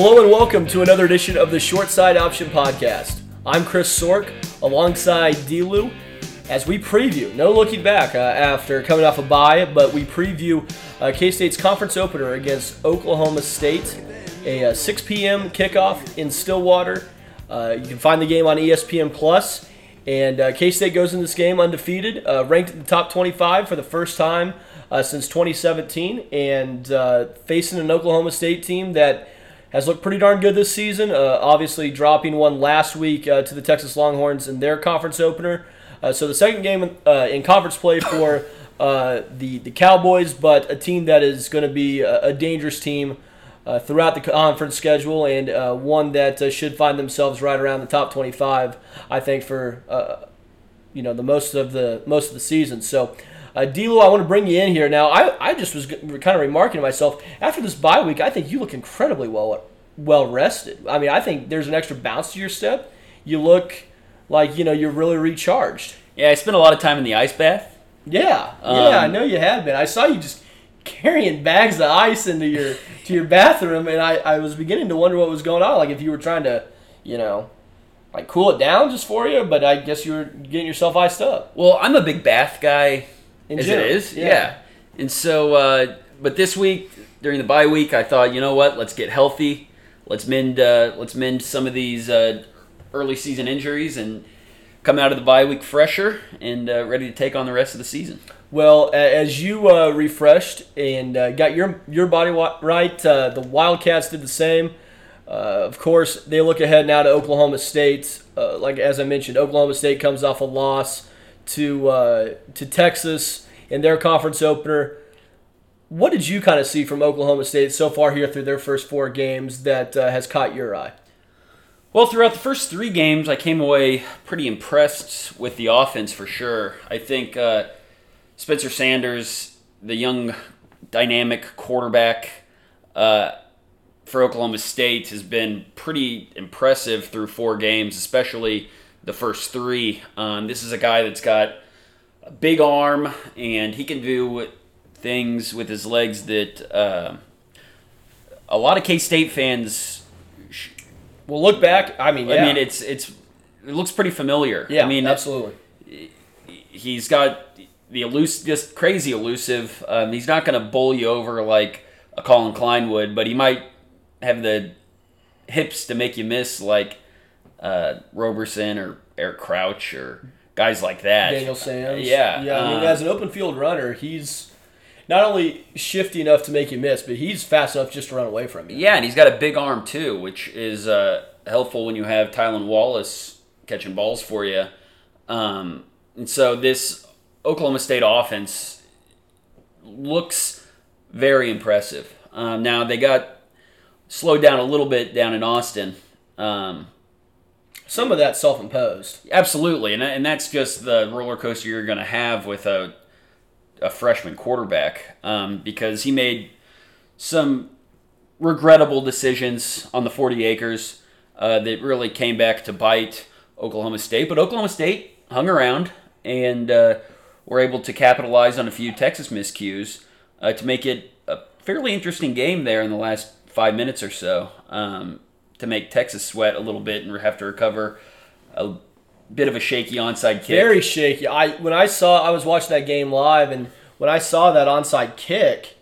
Hello and welcome to another edition of the Short Side Option Podcast. I'm Chris Sork alongside DLew as we preview, no looking back uh, after coming off a bye, but we preview uh, K State's conference opener against Oklahoma State, a uh, 6 p.m. kickoff in Stillwater. Uh, you can find the game on ESPN Plus, and uh, K State goes in this game undefeated, uh, ranked in the top 25 for the first time since 2017, and facing an Oklahoma State team that has looked pretty darn good this season. Uh, obviously, dropping one last week uh, to the Texas Longhorns in their conference opener. Uh, so the second game uh, in conference play for uh, the the Cowboys, but a team that is going to be a, a, dangerous team uh, throughout the conference schedule, and one that should find themselves right around the top 25. I think for you know the most of the most of the season. So. Uh, DLew, I want to bring you in here now. I, I just was kind of remarking to myself after this bye week. I think you look incredibly well well rested. I mean, I think there's an extra bounce to your step. You look like you know you're really recharged. Yeah, I spent a lot of time in the ice bath. Yeah, um, yeah, I know you had been. I saw you just carrying bags of ice into your to your bathroom, and I, I was beginning to wonder what was going on. Like if you were trying to, you know, like cool it down just for you, but I guess you were getting yourself iced up. Well, I'm a big bath guy in as general. it is. Yeah. yeah. And so, uh, but this week during the bye week, I thought, you know what? Let's get healthy. Let's mend. Uh, let's mend some of these uh, early season injuries and come out of the bye week fresher and uh, ready to take on the rest of the season. Well, as you uh, refreshed and uh, got your your body right, the Wildcats did the same. of course, they look ahead now to Oklahoma State. like as I mentioned, Oklahoma State comes off a loss to uh, to Texas in their conference opener. What did you kind of see from Oklahoma State so far here through their first four games that uh, has caught your eye? Well, throughout the first three games, I came away pretty impressed with the offense for sure. I think uh, Spencer Sanders, the young, dynamic quarterback uh, for Oklahoma State, has been pretty impressive through four games, especially the first three. Um, this is a guy that's got a big arm and he can do things with his legs that uh, a lot of K State fans will look back. I mean, yeah. I mean, it's it's it looks pretty familiar. Yeah, I mean, absolutely. He's got the elusive, just crazy elusive. Um, he's not going to bowl you over like a Collin Klein would, but he might have the hips to make you miss like uh, Roberson or Eric Crouch or guys like that. Daniel Sams. Yeah. Yeah. I mean, uh, as an open field runner, he's not only shifty enough to make you miss, but he's fast enough just to run away from you. Yeah, and he's got a big arm too, which is uh, helpful when you have Tylan Wallace catching balls for you. Um, and so this Oklahoma State offense looks very impressive. Um, now they got slowed down a little bit down in Austin. Um, some of that's self-imposed. Absolutely, and and that's just the roller coaster you're going to have with a a freshman quarterback um, because he made some regrettable decisions on the 40 acres uh, that really came back to bite Oklahoma State. But Oklahoma State hung around and uh, were able to capitalize on a few Texas miscues uh, to make it a fairly interesting game there in the last five minutes or so. Um, to make Texas sweat a little bit and have to recover a bit of a shaky onside kick. Very shaky. I when I saw I was watching that game live and when I saw that onside kick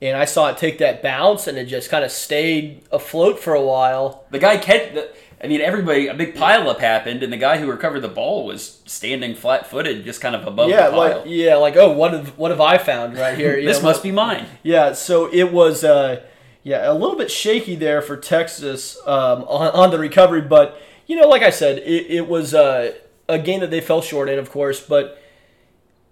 and I saw it take that bounce and it just kind of stayed afloat for a while. The guy kept the I mean, everybody, a big pileup happened, and the guy who recovered the ball was standing flat-footed, just kind of above yeah, the pile. Like, yeah, like oh, what have what have I found right here? this know, must be mine. Yeah, so it was. Uh, yeah, a little bit shaky there for Texas um, on, on, the recovery, but you know, like I said, it, it was uh, a game that they fell short in, of course, but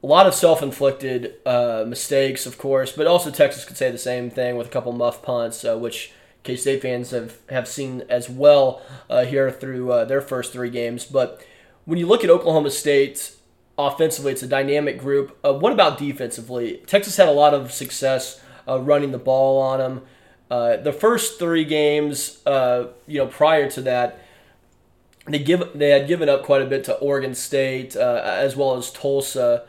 a lot of self-inflicted uh, mistakes, of course, but also Texas could say the same thing with a couple muff punts, uh, which K State fans have, have seen as well uh, here through uh, their first three games. But when you look at Oklahoma State offensively, it's a dynamic group. Uh, what about defensively? Texas had a lot of success running the ball on them. Uh, the first three games, uh, you know, prior to that, they give they had given up quite a bit to Oregon State uh, as well as Tulsa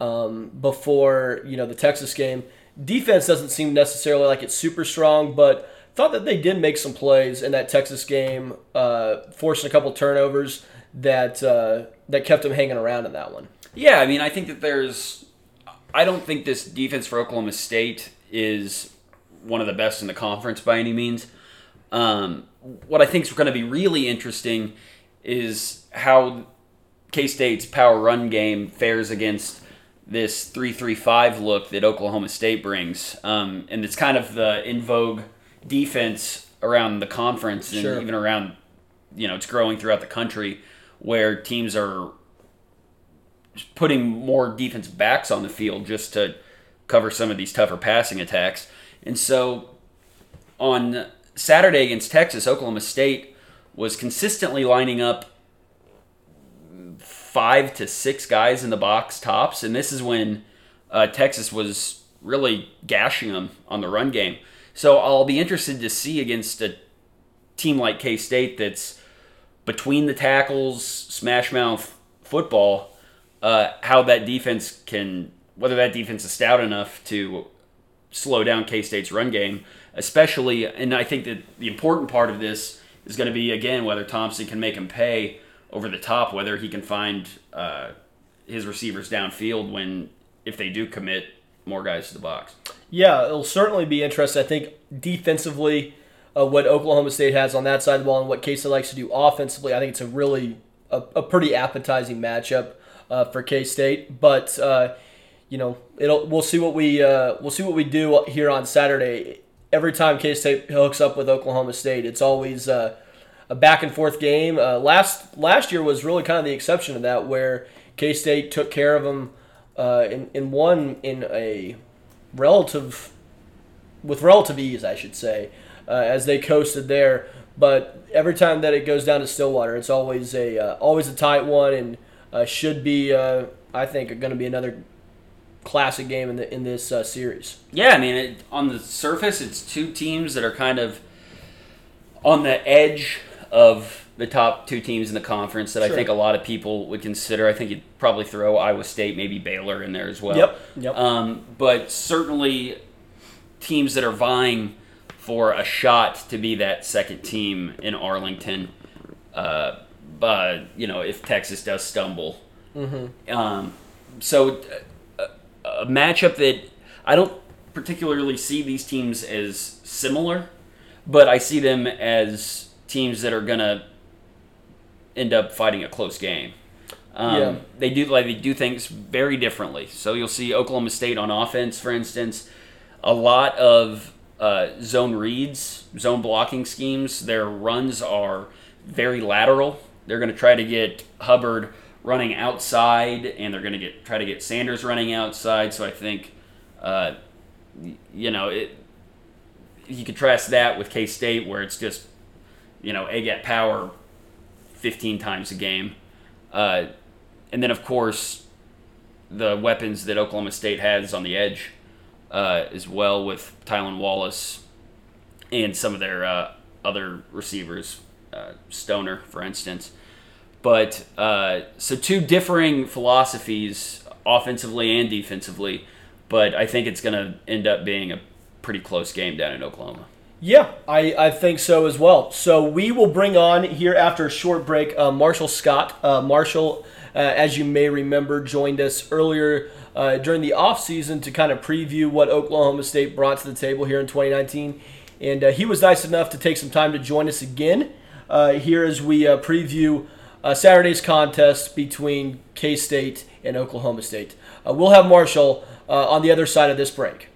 um, before you know the Texas game. Defense doesn't seem necessarily like it's super strong, but thought that they did make some plays in that Texas game, uh, forcing a couple turnovers that uh, that kept them hanging around in that one. Yeah, I mean, I think that there's. I don't think this defense for Oklahoma State is one of the best in the conference by any means. Um, what I think is going to be really interesting is how K State's power run game fares against this 3 3 5 look that Oklahoma State brings. Um, and it's kind of the in vogue defense around the conference and Sure. even around, you know, it's growing throughout the country where teams are putting more defense backs on the field just to cover some of these tougher passing attacks. And so on Saturday against Texas, Oklahoma State was consistently lining up five to six guys in the box tops, and this is when uh, Texas was really gashing them on the run game. So I'll be interested to see against a team like K State that's between the tackles, smash mouth football, uh, how that defense can, whether that defense is stout enough to slow down K State's run game, especially. And I think that the important part of this is going to be again whether Thompson can make him pay over the top, whether he can find uh, his receivers downfield when if they do commit more guys to the box. Yeah, it'll certainly be interesting. I think defensively, uh, what Oklahoma State has on that side of the ball and what K-State likes to do offensively, I think it's a really a, a pretty appetizing matchup uh, for K-State. But uh, you know, it'll we'll see what we uh, we'll see what we do here on Saturday. Every time K-State hooks up with Oklahoma State, it's always uh, a back and forth game. Uh, last last year was really kind of the exception to that, where K State took care of them uh, in in one in a relative with relative ease, I should say, uh, as they coasted there. But every time that it goes down to Stillwater, it's always a uh, always a tight one, and should be I think going to be another classic game in the in this uh, series. Yeah, I mean, it, on the surface, it's two teams that are kind of on the edge of the top two teams in the conference that I think a lot of people would consider. I think you'd probably throw Iowa State, maybe Baylor in there as well. Yep, yep. Um, but certainly teams that are vying for a shot to be that second team in Arlington. Uh, but you know, if Texas does stumble, um, so uh, a, matchup that I don't particularly see these teams as similar, but I see them as teams that are gonna end up fighting a close game. Um, Yeah. They do like they do things very differently. So you'll see Oklahoma State on offense, for instance, a lot of uh, zone reads, zone blocking schemes. Their runs are very lateral. They're going to try to get Hubbard running outside, and they're going to get try to get Sanders running outside. So I think, uh, you know, it. You contrast that with K State, where it's just, you know, A get power, fifteen times a game, uh, and then of course, the weapons that Oklahoma State has on the edge uh, as well with Tylan Wallace and some of their uh, other receivers, uh, Stoner, for instance. But uh, so two differing philosophies, offensively and defensively. But I think it's going to end up being a pretty close game down in Oklahoma. Yeah, I, I think so as well. So we will bring on here after a short break uh, Marshall Scott. Uh, Marshall, uh, as you may remember, joined us earlier uh, during the offseason to kind of preview what Oklahoma State brought to the table here in 2019. And uh, he was nice enough to take some time to join us again uh, here as we preview uh, Saturday's contest between K State and Oklahoma State. Uh, we'll have Marshall uh, on the other side of this break.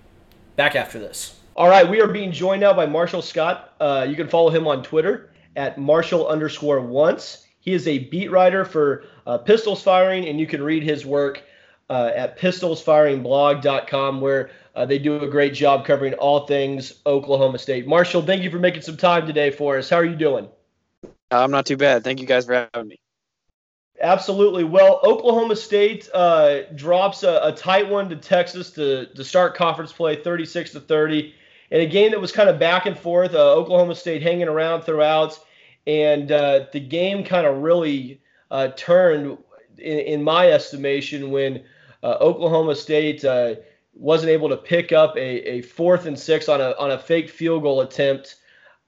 Back after this. All right, we are being joined now by Marshall Scott. Uh, you can follow him on Twitter at Marshall underscore once. He is a beat writer for uh, Pistols Firing, and you can read his work uh, at pistolsfiringblog.com, where they do a great job covering all things Oklahoma State. Marshall, thank you for making some time today for us. How are you doing? I'm not too bad. Thank you guys for having me. Absolutely. Well, Oklahoma State uh, drops a, a tight one to Texas to, to start conference play, 36 to 30, in a game that was kind of back and forth. Uh, Oklahoma State hanging around throughout, and uh, the game kind of really uh, turned, in, in my estimation, when uh, Oklahoma State uh, wasn't able to pick up a, a fourth and six on a on a fake field goal attempt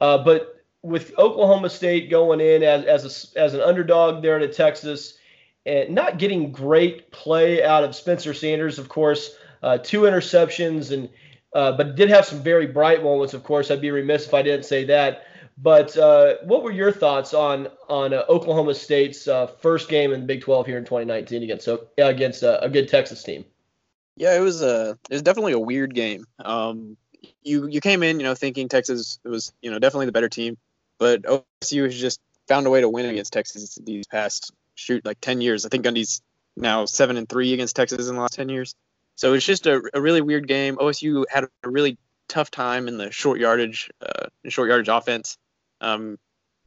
but with Oklahoma State going in as as a, as an underdog there to Texas, and not getting great play out of Spencer Sanders, of course, uh, two interceptions and. Uh, but did have some very bright moments. Of course, I'd be remiss if I didn't say that. But uh, what were your thoughts on on uh, Oklahoma State's uh, first game in the Big 12 here in 2019 against against a, a good Texas team? Yeah, it was a it was definitely a weird game. Um, you you came in, you know, thinking Texas was you know definitely the better team, but OSU has just found a way to win against Texas these past shoot like 10 years. I think Gundy's now seven and three against Texas in the last 10 years. So it's just a, a really weird game. OSU had a really tough time in the short yardage, uh, short yardage offense. Um,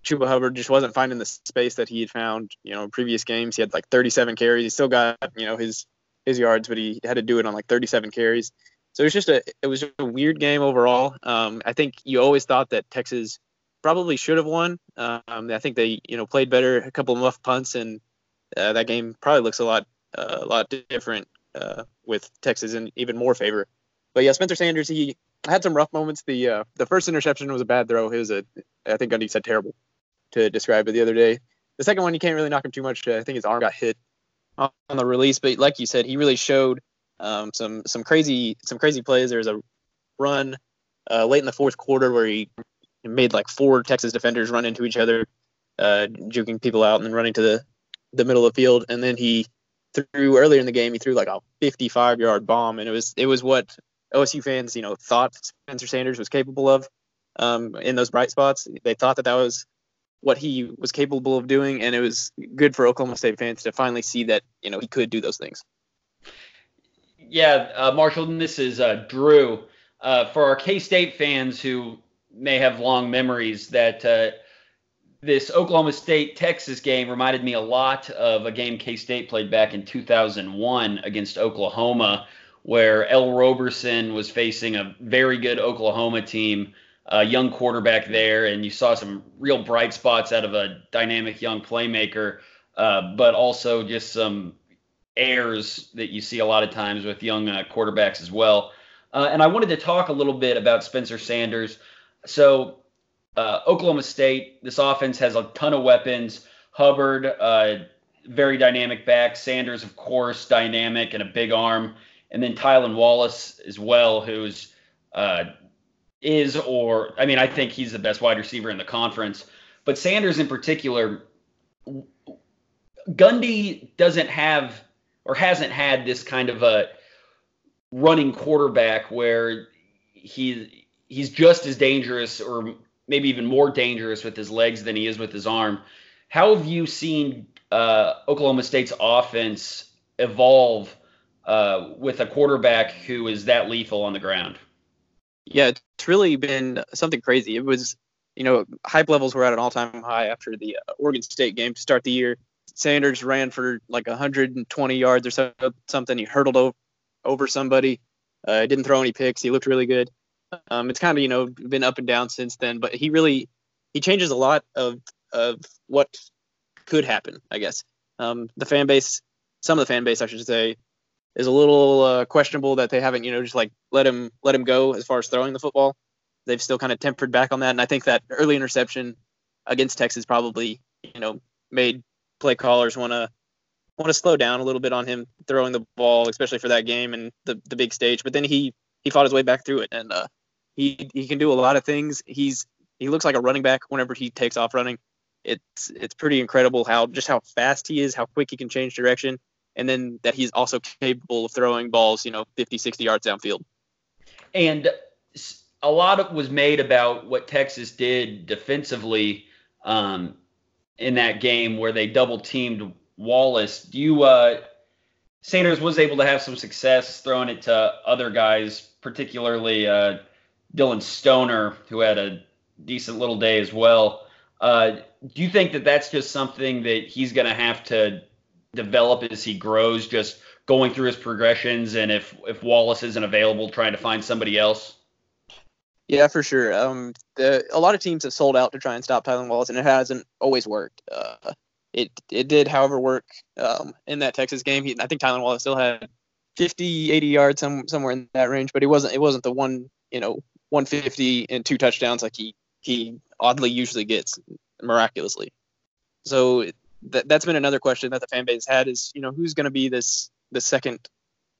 Chuba Hubbard just wasn't finding the space that he had found, you know, in previous games. He had like 37 carries. He still got, you know, his his yards, but he had to do it on like 37 carries. So it was just a it was a weird game overall. Um, I think you always thought that Texas probably should have won. Um, I think they you know played better, a couple of muff punts, and uh, that game probably looks a lot uh, a lot different uh, with Texas in even more favor. But yeah, Spencer Sanders he had some rough moments. The uh, the first interception was a bad throw. It was a I think Gundy said terrible to describe it the other day. The second one you can't really knock him too much. I think his arm got hit on the release, but like you said, he really showed um, some some crazy some crazy plays. There was a run uh, late in the fourth quarter where he made like four Texas defenders run into each other, uh, juking people out and then running to the the middle of the field. And then he threw earlier in the game. He threw like a 55 yard bomb, and it was it was what OSU fans you know thought Spencer Sanders was capable of um, in those bright spots. They thought that that was what he was capable of doing, and it was good for Oklahoma State fans to finally see that you know he could do those things. Yeah, uh, Marshall, this is uh, Drew. Uh, for our K State fans who may have long memories, that uh, this Oklahoma State Texas game reminded me a lot of a game K State played back in 2001 against Oklahoma, where Ell Roberson was facing a very good Oklahoma team a young quarterback there, and you saw some real bright spots out of a dynamic young playmaker, uh, but also just some errors that you see a lot of times with young uh, quarterbacks as well. Uh, and I wanted to talk a little bit about Spencer Sanders. So, uh, Oklahoma State, this offense has a ton of weapons. Hubbard, uh, very dynamic back. Sanders, of course, dynamic and a big arm. And then Tylen Wallace as well, who's uh, is or I mean I think he's the best wide receiver in the conference, but Sanders in particular Gundy doesn't have or hasn't had this kind of a running quarterback where he he's just as dangerous or maybe even more dangerous with his legs than he is with his arm. How have you seen uh, Oklahoma State's offense evolve uh, with a quarterback who is that lethal on the ground? Yeah, it's really been something crazy. It was, you know, hype levels were at an all-time high after the uh, Oregon State game to start the year. Sanders ran for like 120 yards or so, something. He hurdled over, over somebody. Uh, didn't throw any picks. He looked really good. Um, it's kind of you know been up and down since then, but he really he changes a lot of of what could happen. I guess um, the fan base, some of the fan base, I should say, is a little uh, questionable that they haven't, you know, just like let him let him go as far as throwing the football. They've still kind of tempered back on that, and I think that early interception against Texas probably, you know, made play callers want to want to slow down a little bit on him throwing the ball, especially for that game and the the big stage. But then he he fought his way back through it, and uh, he he can do a lot of things. He's he looks like a running back whenever he takes off running. It's it's pretty incredible how just how fast he is, how quick he can change direction and then that he's also capable of throwing balls, you know, 50, 60 yards downfield. And a lot of, was made about what Texas did defensively um, in that game where they double teamed Wallace. Do you uh, Sanders was able to have some success throwing it to other guys, particularly uh, Dillon Stoner, who had a decent little day as well. Uh, do you think that that's just something that he's going to have to develop as he grows, just going through his progressions, and if if Wallace isn't available, trying to find somebody else. Yeah, for sure. Um, the, a lot of teams have sold out to try and stop Tylan Wallace, and it hasn't always worked. Uh, it it did, however, work um, in that Texas game. He, I think Tylan Wallace still had 50, 80 yards, some, somewhere in that range, but he wasn't. It wasn't the one, you know, 150 and two touchdowns like he he oddly usually gets miraculously. So that that's been another question that the fan base had is you know who's going to be this the second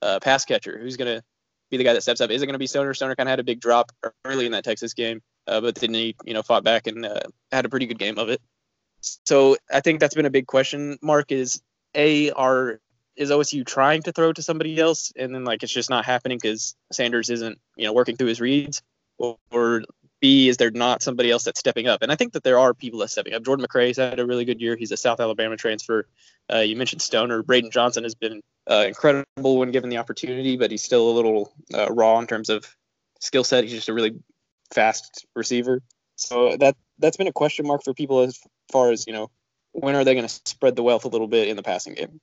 uh, pass catcher? Who's going to be the guy that steps up? Is it going to be Stoner? Stoner kind of had a big drop early in that Texas game, uh, but then he you know fought back and uh, had a pretty good game of it. So I think that's been a big question mark. Is a are is OSU trying to throw to somebody else, and then like it's just not happening because Sanders isn't you know working through his reads, or, or B is there not somebody else that's stepping up? And I think that there are people that's stepping up. Jordan McCrae's had a really good year. He's a South Alabama transfer. Uh, you mentioned Stoner. Braydon Johnson has been uh, incredible when given the opportunity, but he's still a little uh, raw in terms of skill set. He's just a really fast receiver. So that that's been a question mark for people as far as you know when are they going to spread the wealth a little bit in the passing game.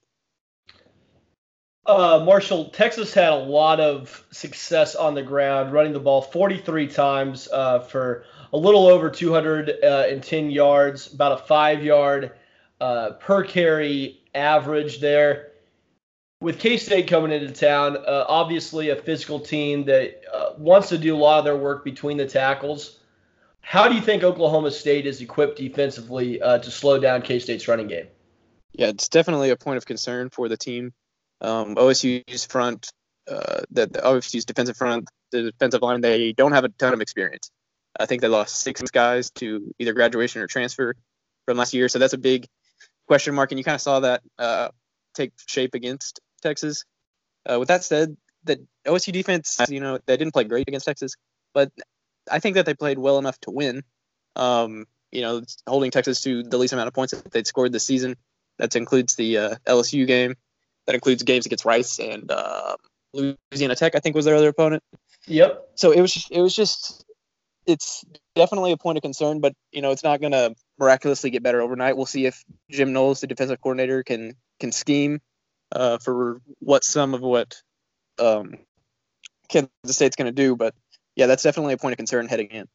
Uh, Marshall, Texas had a lot of success on the ground, running the ball 43 times uh, for a little over 210 yards, about a five yard uh, per carry average there. With K State coming into town, uh, obviously a physical team that uh, wants to do a lot of their work between the tackles. How do you think Oklahoma State is equipped defensively uh, to slow down K State's running game? Yeah, it's definitely a point of concern for the team. Um, OSU's front, uh, the, the OSU's defensive front, the defensive line, they don't have a ton of experience. I think they lost six guys to either graduation or transfer from last year, so that's a big question mark. And you kind of saw that uh, take shape against Texas. Uh, with that said, the OSU defense, you know, they didn't play great against Texas, but I think that they played well enough to win. Um, you know, holding Texas to the least amount of points that they'd scored this season. That includes the uh, LSU game. That includes games against Rice and uh, Louisiana Tech. I think was their other opponent. Yep. So it was. It was just. It's definitely a point of concern, but you know, it's not going to miraculously get better overnight. We'll see if Jim Knowles, the defensive coordinator, can can scheme uh, for what some of what um, Kansas State's going to do. But yeah, that's definitely a point of concern heading in.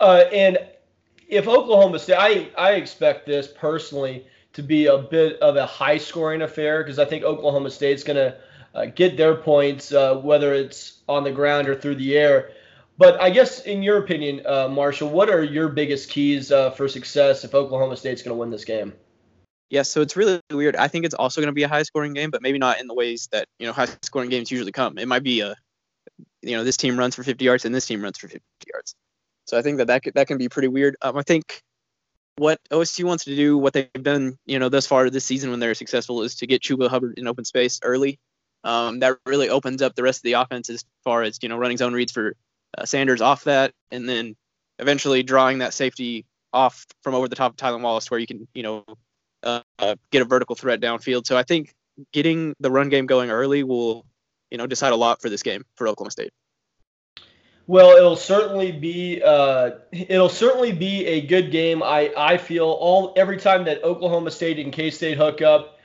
Uh, and if Oklahoma State, I, I expect this personally to be a bit of a high scoring affair because I think Oklahoma State's going to uh, get their points, uh, whether it's on the ground or through the air. But I guess, in your opinion, uh, Marshall, what are your biggest keys uh, for success if Oklahoma State's going to win this game? Yeah, so it's really weird. I think it's also going to be a high scoring game, but maybe not in the ways that you know high scoring games usually come. It might be a, you know, this team runs for 50 yards and this team runs for 50 yards. So I think that that, that can be pretty weird. Um, I think what OSU wants to do, what they've done, you know, thus far this season when they're successful, is to get Chuba Hubbard in open space early. Um, that really opens up the rest of the offense as far as you know running zone reads for uh, Sanders off that, and then eventually drawing that safety off from over the top of Tylan Wallace, where you can you know uh, get a vertical threat downfield. So I think getting the run game going early will you know decide a lot for this game for Oklahoma State. Well, it'll certainly be uh, it'll certainly be a good game. I, I feel all every time that Oklahoma State and K State hook up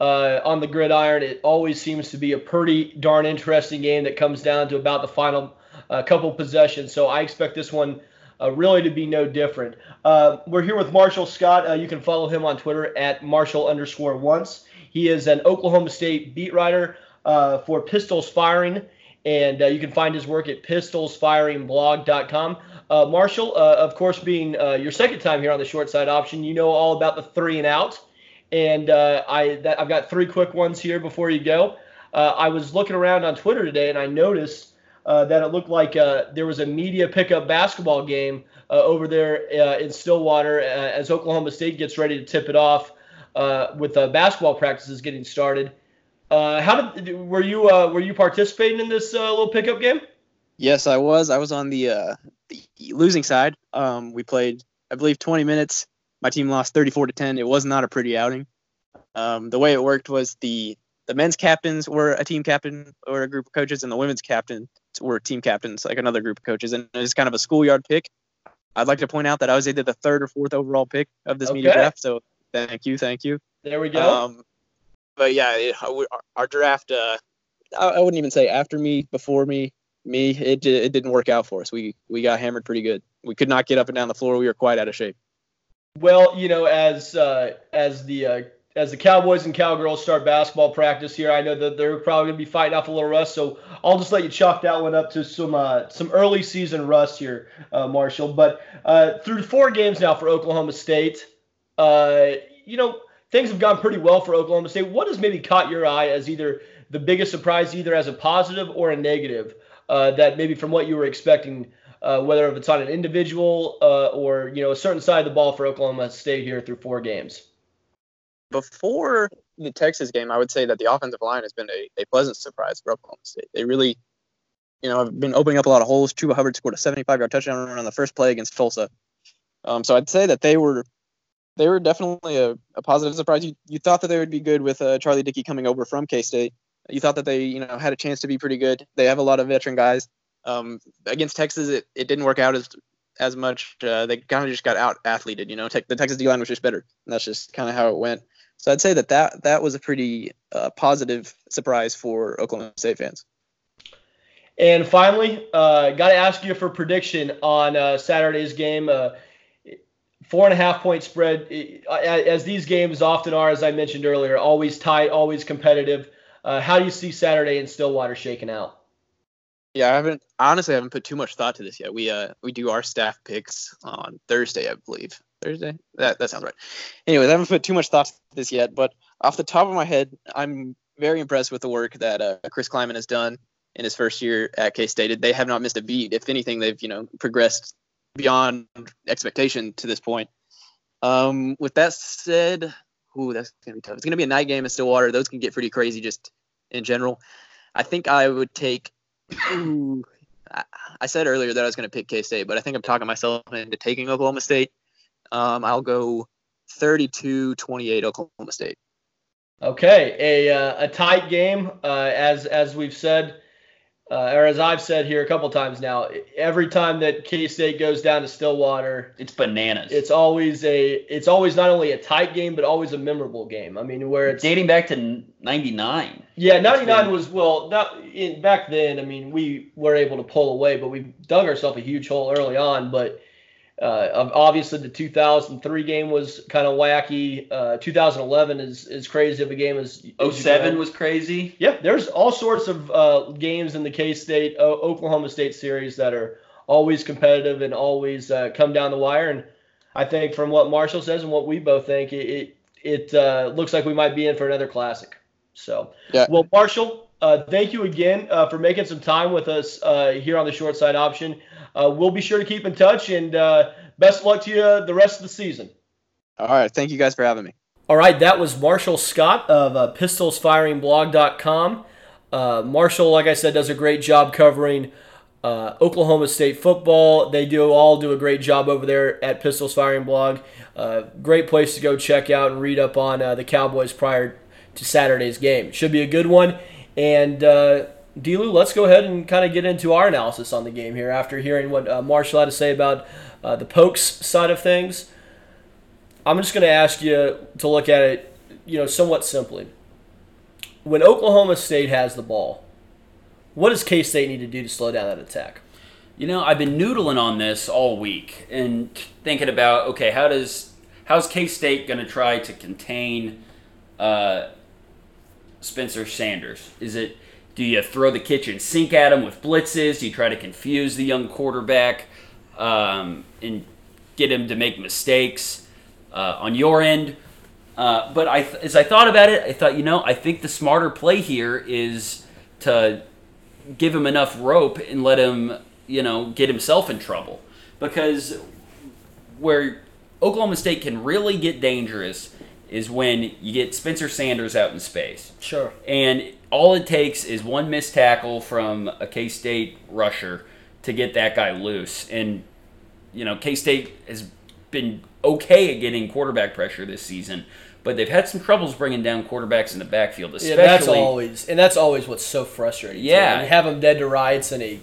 uh, on the gridiron, it always seems to be a pretty darn interesting game that comes down to about the final uh, couple possessions. So I expect this one uh, really to be no different. Uh, we're here with Marshall Scott. Uh, you can follow him on Twitter at Marshall underscore once. He is an Oklahoma State beat writer for Pistols Firing and uh, you can find his work at pistolsfiringblog.com. Uh, Marshall, uh, of course, being uh, your second time here on the short side option, you know all about the three and out, and uh, I that, I've got three quick ones here before you go. Uh, I was looking around on Twitter today, and I noticed that it looked like there was a media pickup basketball game over there in Stillwater as Oklahoma State gets ready to tip it off with basketball practices getting started. Uh, how did were you uh, were you participating in this uh, little pickup game? Yes, I was. I was on the, uh, the losing side. Um, we played, I believe, 20 minutes. My team lost 34 to 10. It was not a pretty outing. Um, the way it worked was the the men's captains were a team captain or a group of coaches, and the women's captains were team captains, like another group of coaches. And it was kind of a schoolyard pick. I'd like to point out that I was either the third or fourth overall pick of this okay. media draft. So thank you, thank you. There we go. Um, but yeah, it, our, draft. Uh, I, wouldn't even say after me, before me, me. It it didn't work out for us. We we got hammered pretty good. We could not get up and down the floor. We were quite out of shape. Well, you know, as uh, as the uh, as the Cowboys and Cowgirls start basketball practice here. I know that they're probably going to be fighting off a little rust, so I'll just let you chalk that one up to some uh, some early season rust here, uh, Marshall. But uh, through four games now for Oklahoma State, uh, you know things have gone pretty well for Oklahoma State. What has maybe caught your eye as either the biggest surprise, either as a positive or a negative, uh, that maybe from what you were expecting? Uh, whether it's on an individual or you know a certain side of the ball for Oklahoma State here through four games before the Texas game, I would say that the offensive line has been a, a pleasant surprise for Oklahoma State. They really, you know, have been opening up a lot of holes. Chuba Hubbard scored a 75-yard touchdown run on the first play against Tulsa. Um, so I'd say that they were they were definitely a, a positive surprise. You, you thought that they would be good with uh, Charlie Dickey coming over from K State. You thought that they you know had a chance to be pretty good. They have a lot of veteran guys. Um, against Texas, it, it didn't work out as as much. Uh, they kind of just got out athleted. You know, Te- the Texas D line was just better. And that's just kind of how it went. So I'd say that that, that was a pretty uh, positive surprise for Oklahoma State fans. And finally, uh, got to ask you for prediction on uh, Saturday's game. Four and a half point spread, as these games often are, as I mentioned earlier, always tight, always competitive. Uh, how do you see Saturday in Stillwater shaking out? Yeah, I haven't honestly I haven't put too much thought to this yet. We uh we do our staff picks on Thursday, I believe. Thursday. That that sounds right. Anyways, I haven't put too much thought to this yet, but off the top of my head, I'm very impressed with the work that uh, Chris Klieman has done in his first year at K State. They have not missed a beat. If anything, they've you know progressed beyond expectation to this point. Um, with that said, ooh, that's gonna be tough. It's gonna be a night game in Stillwater. Those can get pretty crazy just in general. I think I would take. Ooh, I said earlier that I was to pick K State, but I think I'm talking myself into taking Oklahoma State. Um, I'll go 32-28 Oklahoma State. Okay, a uh, a tight game, uh, as as we've said, uh, or as I've said here a couple times now. Every time that K State goes down to Stillwater, it's bananas. It's always a it's always not only a tight game but always a memorable game. I mean, where it's dating back to '99. Yeah, '99 was well. Not in, back then. I mean, we were able to pull away, but we dug ourselves a huge hole early on. But uh, obviously, the 2003 game was kind of wacky. Uh, 2011 is as crazy of a game as. 07 was crazy. Yeah, there's all sorts of uh, games in the K State Oklahoma State series that are always competitive and always uh, come down the wire. And I think from what Marshall says and what we both think, it it, it uh, looks like we might be in for another classic. So, yeah. well, Marshall, uh, thank you again for making some time with us here on the short side option uh, we'll be sure to keep in touch and uh, best of luck to you the rest of the season. All right. Thank you guys for having me. All right. That was Marshall Scott of uh, pistolsfiringblog.com. Uh, Marshall, like I said, does a great job covering uh, Oklahoma State football. They do all do a great job over there at Pistols Firing Blog. Uh, great place to go check out and read up on uh, the Cowboys prior to Saturday's game. Should be a good one. And uh, DLew, let's go ahead and kind of get into our analysis on the game here after hearing what uh, Marshall had to say about uh, the Pokes side of things. I'm just going to ask you to look at it, you know, somewhat simply. When Oklahoma State has the ball, what does K State need to do to slow down that attack? You know, I've been noodling on this all week and thinking about okay, how does how's K State going to try to contain uh, Spencer Sanders? Is it do you throw the kitchen sink at him with blitzes? Do you try to confuse the young quarterback um, and get him to make mistakes uh, on your end? Uh, but I, as I thought about it, I thought, you know, I think the smarter play here is to give him enough rope and let him, you know, get himself in trouble. Because where Oklahoma State can really get dangerous is when you get Spencer Sanders out in space. Sure. And all it takes is one missed tackle from a K State rusher to get that guy loose. And, you know, K State has been okay at getting quarterback pressure this season, but they've had some troubles bringing down quarterbacks in the backfield, especially. Yeah, that's always, and that's always what's so frustrating. Yeah. Too. You have them dead to rights and he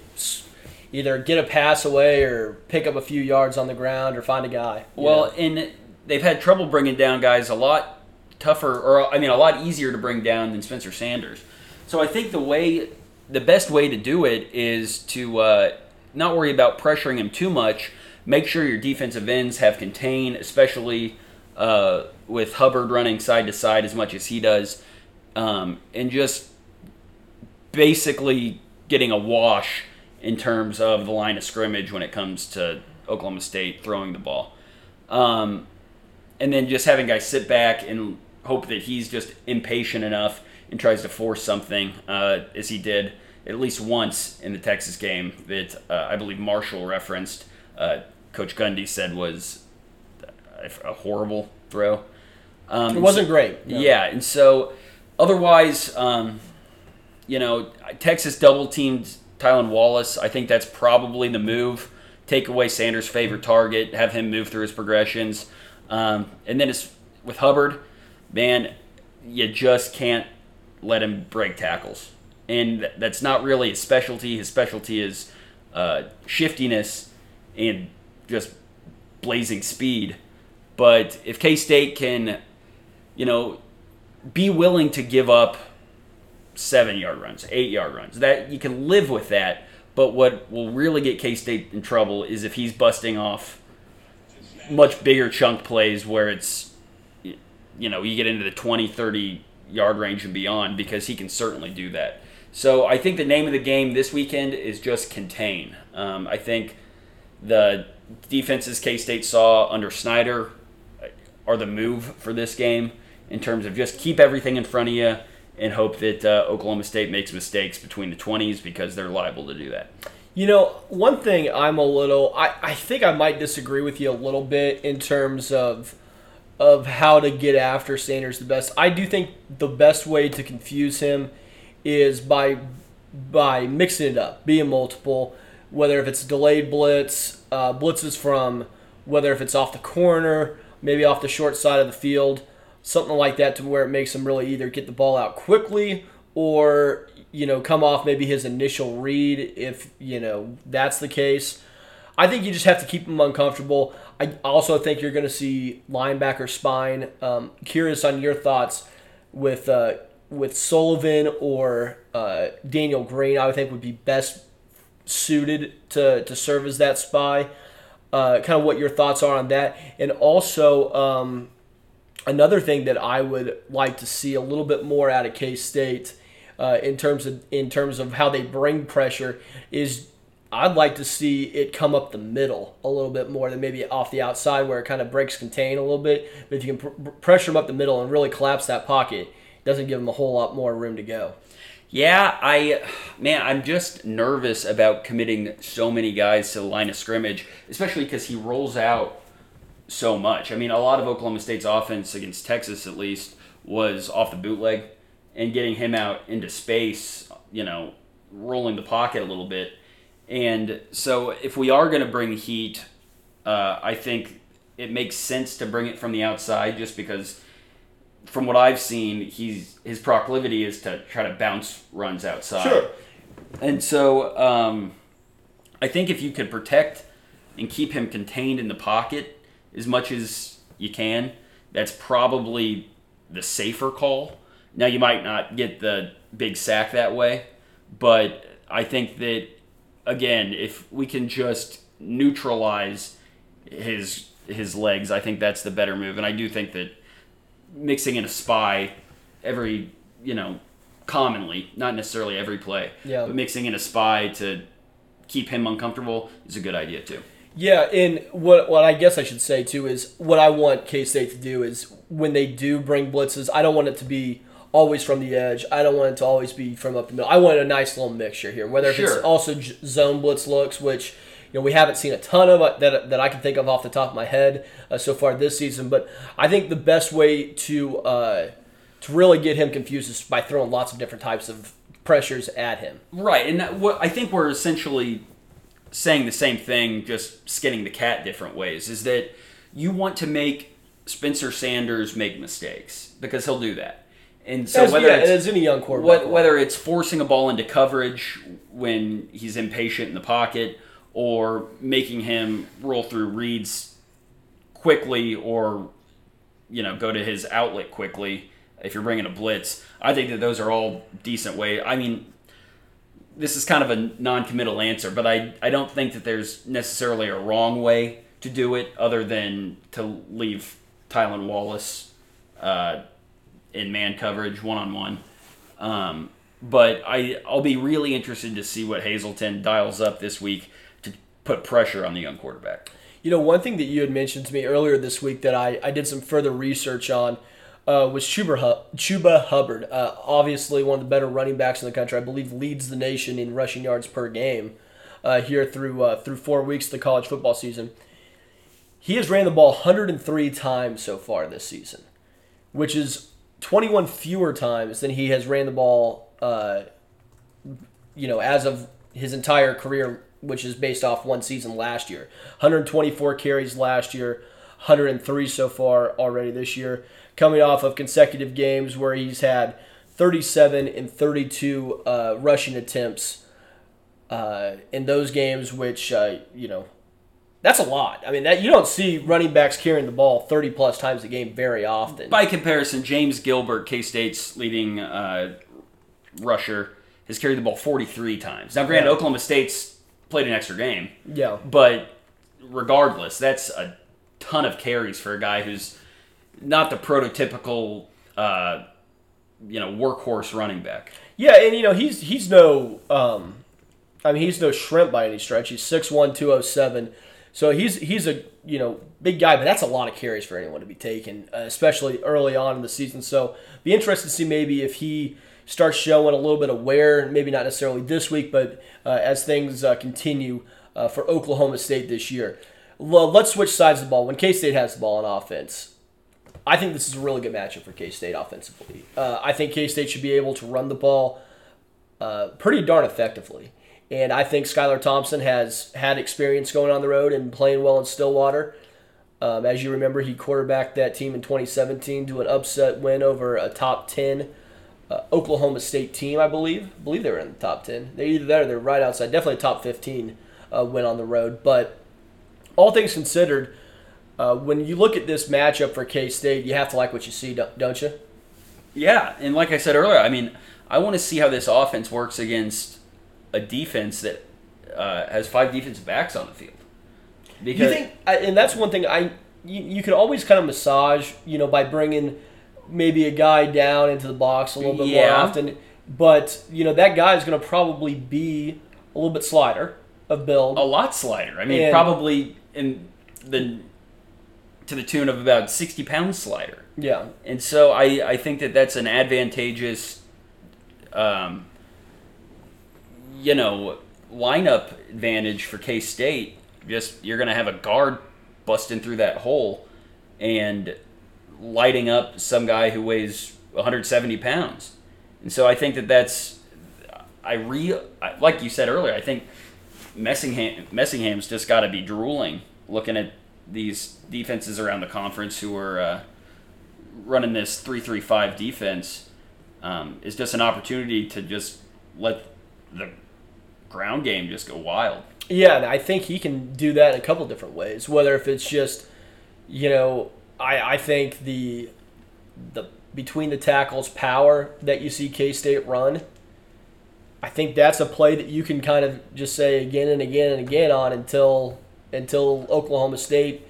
either get a pass away or pick up a few yards on the ground or find a guy. Well, know? and they've had trouble bringing down guys a lot tougher, or I mean, a lot easier to bring down than Spencer Sanders. So I think the way, the best way to do it is to uh, not worry about pressuring him too much. Make sure your defensive ends have contained, especially uh, with Hubbard running side to side as much as he does, um, and just basically getting a wash in terms of the line of scrimmage when it comes to Oklahoma State throwing the ball. Um, and then just having guys sit back and hope that he's just impatient enough and tries to force something, uh, as he did at least once in the Texas game that uh, I believe Marshall referenced. Uh, Coach Gundy said was a horrible throw. Um, it wasn't so, great. No. Yeah, and so otherwise, um, you know, Texas double teamed Tylan Wallace. I think that's probably the move. Take away Sanders' favorite target, have him move through his progressions, um, and then it's with Hubbard. Man, you just can't let him break tackles, and that's not really his specialty. His specialty is uh, shiftiness and just blazing speed. But if K State can, you know, be willing to give up seven yard runs, eight yard runs, that you can live with that. But what will really get K State in trouble is if he's busting off much bigger chunk plays where it's, you know, you get into the 20, 30 yard range and beyond because he can certainly do that. So I think the name of the game this weekend is just contain. Um, I think the defenses K State saw under Snyder are the move for this game in terms of just keep everything in front of you and hope that uh, Oklahoma State makes mistakes between the 20s because they're liable to do that. You know, one thing I'm a little I, I think I might disagree with you a little bit in terms of of how to get after Sanders the best. I do think the best way to confuse him is by by mixing it up, being multiple, whether if it's delayed blitz, uh, blitzes from whether if it's off the corner, maybe off the short side of the field, something like that to where it makes him really either get the ball out quickly or you know come off maybe his initial read if you know that's the case. I think you just have to keep them uncomfortable. I also think you're going to see linebacker spine. Um, curious on your thoughts with uh, with Sullivan or uh, Daniel Green. I would think would be best suited to to serve as that spy uh, kind of what your thoughts are on that, and also um, another thing that I would like to see a little bit more out of K State uh, in terms of in terms of how they bring pressure is. I'd like to see it come up the middle a little bit more than maybe off the outside where it kind of breaks contain a little bit. But if you can pr- pressure them up the middle and really collapse that pocket, it doesn't give them a whole lot more room to go. Yeah, I man, I'm just nervous about committing so many guys to the line of scrimmage, especially because he rolls out so much. I mean, a lot of Oklahoma State's offense against Texas, at least, was off the bootleg and getting him out into space. You know, rolling the pocket a little bit. And so, if we are going to bring heat, uh, I think it makes sense to bring it from the outside, just because from what I've seen, he's his proclivity is to try to bounce runs outside. Sure. And so um, I think if you could protect and keep him contained in the pocket as much as you can, that's probably the safer call. Now you might not get the big sack that way, but I think that again, if we can just neutralize his his legs, I think that's the better move. And I do think that mixing in a spy every you know commonly, not necessarily every play, yeah. but mixing in a spy to keep him uncomfortable is a good idea too. Yeah, and what what I guess I should say too is what I want K State to do is when they do bring blitzes, I don't want it to be always from the edge. I don't want it to always be from up the middle. I want a nice little mixture here, whether if Sure. it's also zone blitz looks, which you know we haven't seen a ton of uh, that that I can think of off the top of my head uh, so far this season. But I think the best way to uh, to really get him confused is by throwing lots of different types of pressures at him. Right, and that, what I think we're essentially saying the same thing, just skinning the cat different ways. Is that you want to make Spencer Sanders make mistakes because he'll do that, and so as, whether yeah, it's any young quarterback, What, whether it's forcing a ball into coverage when he's impatient in the pocket or making him roll through reads quickly or you know go to his outlet quickly if you're bringing a blitz i think that those are all decent way i mean this is kind of a non-committal answer but i, I don't think that there's necessarily a wrong way to do it other than to leave Tylan Wallace uh, in man coverage, one on one. But I, I'll be really interested to see what Hazelton dials up this week to put pressure on the young quarterback. You know, one thing that you had mentioned to me earlier this week that I, I did some further research on uh, was Chuba, Hu- Chuba Hubbard. Uh, obviously, one of the better running backs in the country. I believe leads the nation in rushing yards per game uh, here through uh, through four weeks of the college football season. He has ran the ball 103 times so far this season, which is 21 fewer times than he has ran the ball. Uh, you know, as of his entire career, which is based off one season last year. 124 carries last year, 103 so far already this year, coming off of consecutive games where he's had 37 and 32 uh, rushing attempts uh, in those games, which uh, you know. That's a lot. I mean, that you don't see running backs carrying the ball 30 plus times a game very often. By comparison, James Gilbert, K State's leading uh, rusher, has carried the ball 43 times. Now, granted, Yeah. Oklahoma State's played an extra game, yeah. but regardless, that's a ton of carries for a guy who's not the prototypical, uh, you know, workhorse running back. Yeah, and you know he's he's no, um, I mean he's no shrimp by any stretch. He's 6'1", 207. So he's he's a you know big guy, but that's a lot of carries for anyone to be taken, uh, especially early on in the season. So be interested to see maybe if he starts showing a little bit of wear, maybe not necessarily this week, but uh, as things uh, continue uh, for Oklahoma State this year. Well, let's switch sides of the ball. When K State has the ball on offense, I think this is a really good matchup for K State offensively. Uh, I think K State should be able to run the ball uh, pretty darn effectively. And I think Skylar Thompson has had experience going on the road and playing well in Stillwater. Um, as you remember, he quarterbacked that team in 2017 to an upset win over a top 10 uh, Oklahoma State team, I believe. I believe they were in the top 10. They're either there or they're right outside. Definitely top 15 uh, win on the road. But all things considered, uh, when you look at this matchup for K State, you have to like what you see, don't you? Yeah, and like I said earlier, I mean, I want to see how this offense works against a defense that uh, has five defensive backs on the field. Because You think, and that's one thing I you, you can always kind of massage, you know, by bringing maybe a guy down into the box a little bit more often. But you know that guy is going to probably be a little bit slider of build. a lot slider. I mean, And- probably in the to the tune of about sixty pounds slider. Yeah, And so I, I think that that's an advantageous, um, you know, lineup advantage for K State. Just you're going to have a guard busting through that hole and lighting up some guy who weighs 170 pounds. And so I think that that's, I re, like you said earlier, I think Messingham, Messingham's just got to be drooling looking at these defenses around the conference who are. Uh, running this three-three-five defense um, is just an opportunity to just let the ground game just go wild. yeah, and I think he can do that in a couple different ways. Whether if it's just, you know, I I think the the between the tackles power that you see K State run. I think that's a play that you can kind of just say again and again and again on until until Oklahoma State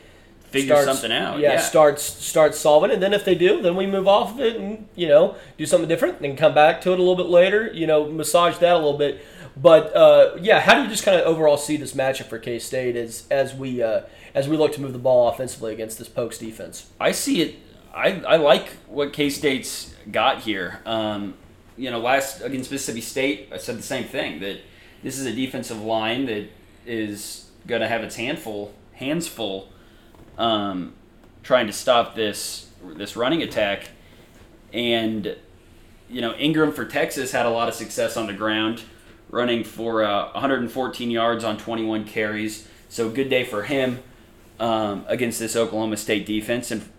Figure starts- something out. Yeah, Yeah, starts starts solving, it. and then if they do, then we move off of it and you know do something different, and come back to it a little bit later. You know, massage that a little bit. But uh, yeah, how do you just kind of overall see this matchup for K State as as we uh, as we look to move the ball offensively against this Pokes defense? I see it. I, I like what K State's got here. Um, you know, last against Mississippi State, I said the same thing that this is a defensive line that is going to have its handful hands full um, trying to stop this this running attack. And you know, Ingram for Texas had a lot of success on the ground, running for uh, 114 yards on 21 carries. So good day for him um, against this Oklahoma State defense. And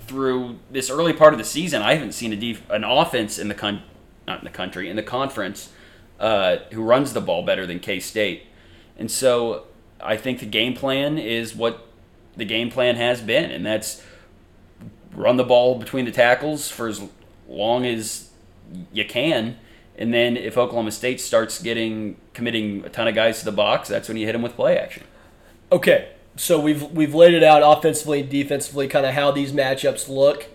through this early part of the season, I haven't seen a def- an offense in the con- not in the country in the conference uh, who runs the ball better than K State. And so I think the game plan is what the game plan has been, and that's run the ball between the tackles for as long as you can. And then if Oklahoma State starts getting committing a ton of guys to the box, that's when you hit them with play action. Okay, so we've we've laid it out offensively and defensively, kind of how these matchups look.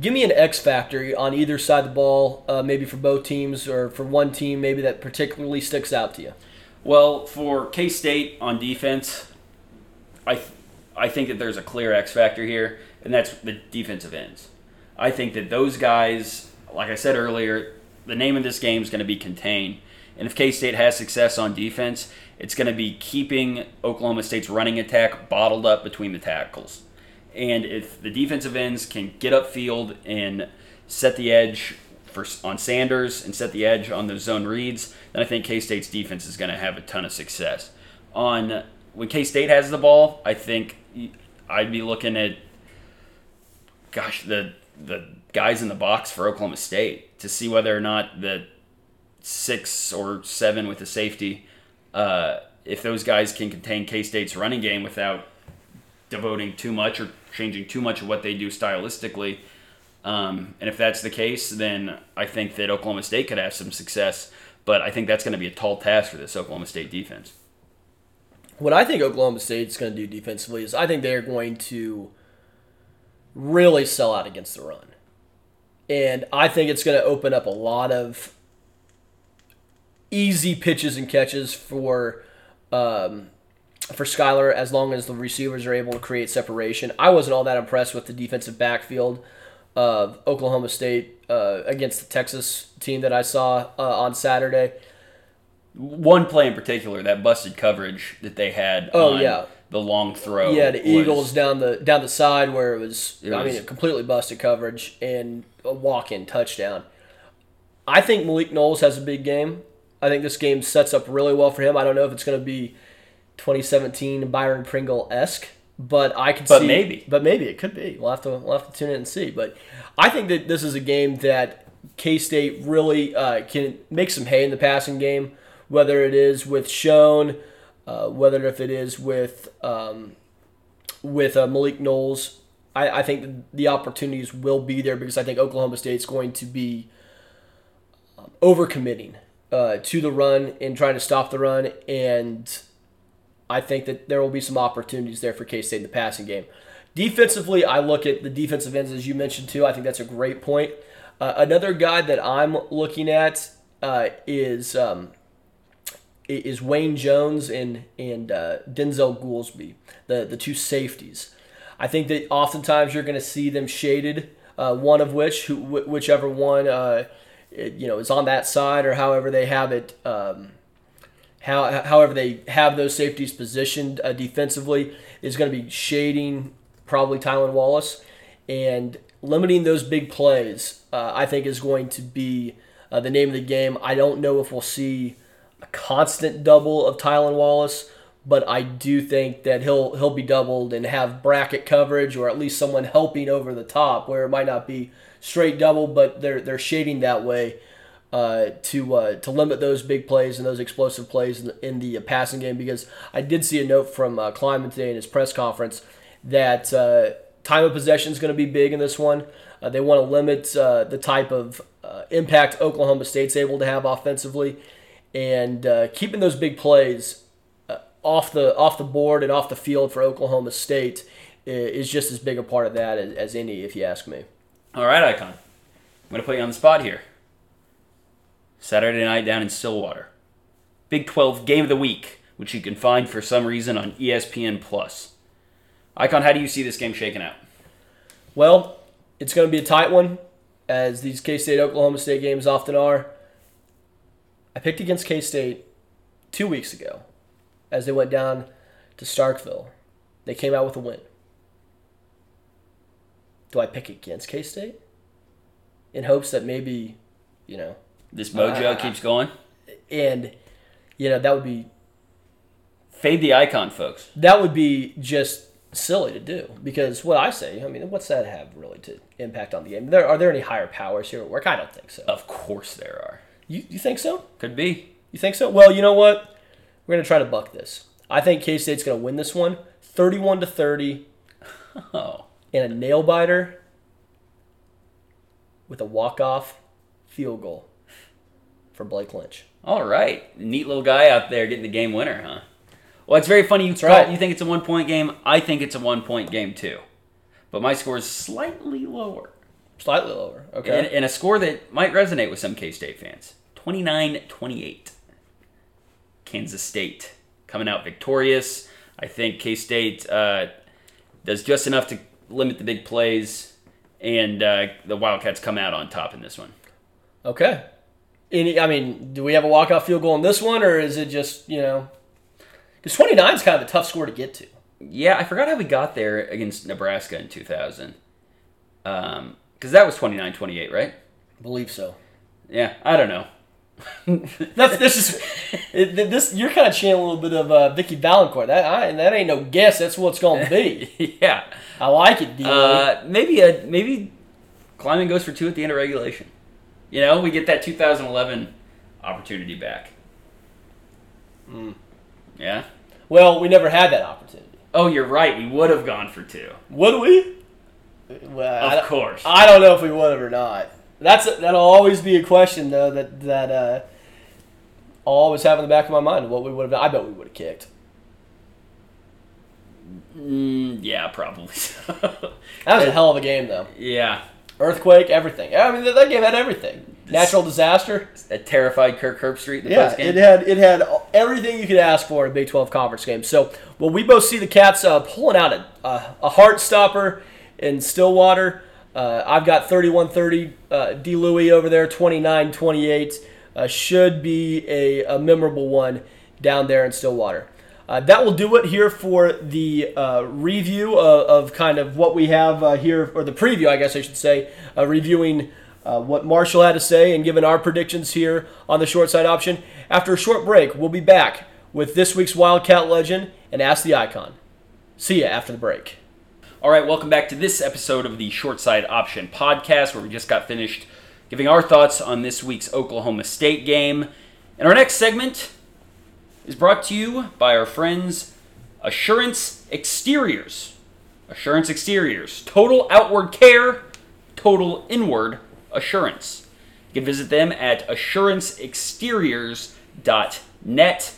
Give me an X factor on either side of the ball, uh, maybe for both teams or for one team, maybe that particularly sticks out to you. Well, for K State on defense, I th- I think that there's a clear X factor here, and that's the defensive ends. I think that those guys, like I said earlier, the name of this game is going to be contained. And if K State has success on defense, it's going to be keeping Oklahoma State's running attack bottled up between the tackles. And if the defensive ends can get upfield and set the edge for on Sanders and set the edge on those zone reads, then I think K State's defense is going to have a ton of success. On when K State has the ball, I think I'd be looking at gosh the the guys in the box for Oklahoma State to see whether or not the six or seven with the safety, uh, if those guys can contain K State's running game without devoting too much or changing too much of what they do stylistically. Um, and if that's the case, then I think that Oklahoma State could have some success. But I think that's going to be a tall task for this Oklahoma State defense. What I think Oklahoma State's going to do defensively is I think they're going to really sell out against the run. And I think it's going to open up a lot of easy pitches and catches for um, for Skylar as long as the receivers are able to create separation. I wasn't all that impressed with the defensive backfield of Oklahoma State uh, against the Texas team that I saw uh, on Saturday. One play in particular, that busted coverage that they had. Oh yeah, the long throw. Yeah, the Eagles down the down the side where it was. It I was, mean, completely busted coverage and a walk in touchdown. I think Malik Knowles has a big game. I think this game sets up really well for him. I don't know if it's going to be 2017 Byron Pringle esque, but I could but see. maybe. But maybe it could be. We'll have to we'll have to tune in and see. But I think that this is a game that K State really uh, can make some hay in the passing game, whether it is with Schoen, uh, whether if it is with um, with uh, Malik Knowles. I, I think the opportunities will be there because I think Oklahoma State's going to be um, overcommitting uh, to the run and trying to stop the run. And I think that there will be some opportunities there for K State in the passing game. Defensively, I look at the defensive ends as you mentioned too. I think that's a great point. Uh, another guy that I'm looking at uh, is um, is Wayne Jones and and uh, Denzel Goolsby, the the two safeties. I think that oftentimes you're going to see them shaded. Uh, one of which, who, whichever one uh, it, you know is on that side or however they have it um, how, however they have those safeties positioned uh, defensively is going to be shading probably Tylan Wallace and limiting those big plays uh, I think is going to be uh, the name of the game I don't know if we'll see a constant double of Tylan Wallace but I do think that he'll he'll be doubled and have bracket coverage or at least someone helping over the top where it might not be straight double, but they're they're shading that way uh, to uh, to limit those big plays and those explosive plays in the, in the passing game. Because I did see a note from uh, Klieman today in his press conference that uh, time of possession is going to be big in this one. Uh, they want to limit uh, the type of uh, impact Oklahoma State's able to have offensively, and uh, keeping those big plays uh, off the off the board and off the field for Oklahoma State is just as big a part of that as, as any, if you ask me. All right, Icon. I'm going to put you on the spot here. Saturday night down in Stillwater. Big 12 game of the week, which you can find for some reason on ESPN Plus. Icon, how do you see this game shaking out? Well, it's going to be a tight one, as these K State Oklahoma State games often are. I picked against K State two weeks ago as they went down to Starkville. They came out with a win. Do I pick against K State in hopes that maybe, you know, this mojo uh, keeps going? And, you know, that would be. Fade the icon, folks. That would be just silly to do because what I say, I mean, what's that have really to impact on the game? There are there any higher powers here at work? I don't think so. Of course there are. You you think so? Could be. You think so? Well, you know what? We're gonna try to buck this. I think K State's gonna win this one, thirty-one to thirty. Oh. And a nail biter with a walk-off field goal for Blake Lynch. All right, neat little guy out there getting the game winner, huh? Well, it's very funny. You, thought- right. you think it's a one point game. I think it's a one point game too. But my score is slightly lower. Slightly lower. Okay. And, and a score that might resonate with some K State fans 29 28. Kansas State coming out victorious. I think K State uh, does just enough to limit the big plays, and uh, the Wildcats come out on top in this one. Okay. Any, I mean, do we have a walk-off field goal in this one, or is it just you know? Because 29 is kind of a tough score to get to. Yeah, I forgot how we got there against Nebraska in 2000. Um, because that was 29 28, right? I believe so. Yeah, I don't know. That's this is this. You're kind of channeling a little bit of uh, Vicky Valancourt. That I, that ain't no guess. That's what's gonna be. yeah. I like it. Uh, maybe a maybe Klieman goes for two at the end of regulation. You know, we get that 2011 opportunity back. Hmm. Yeah. well, we never had that opportunity. Oh, you're right. We would have gone for two. Would we? Well, Of don't- course. I don't know if we would have or not. That's that'll always be a question though that that uh, I'll always have in the back of my mind what we would have done. I bet we would have kicked. Mm, yeah, probably. That was a hell of a game though. yeah. Earthquake, everything. I mean, that, that game had everything. Natural disaster. That terrified Kirk Herbstreit in the Yeah, it had it had everything you could ask for in a Big 12 conference game. So, well, we both see the Cats uh, pulling out a, a, a heart stopper in Stillwater. Uh, I've got 31-30. Uh, DLew over there, 29-28. Uh, should be a, a memorable one down there in Stillwater. Uh, that will do it here for the uh, review of, of kind of what we have uh, here, or the preview, I guess I should say, reviewing what Marshall had to say and giving our predictions here on the short side option. After a short break, we'll be back with this week's Wildcat Legend and Ask the Icon. See you after the break. All right, welcome back to this episode of the Short Side Option podcast, where we just got finished giving our thoughts on this week's Oklahoma State game. And our next segment is brought to you by our friends Assurance Exteriors. Assurance Exteriors. Total outward care, total inward assurance. You can visit them at assuranceexteriors.net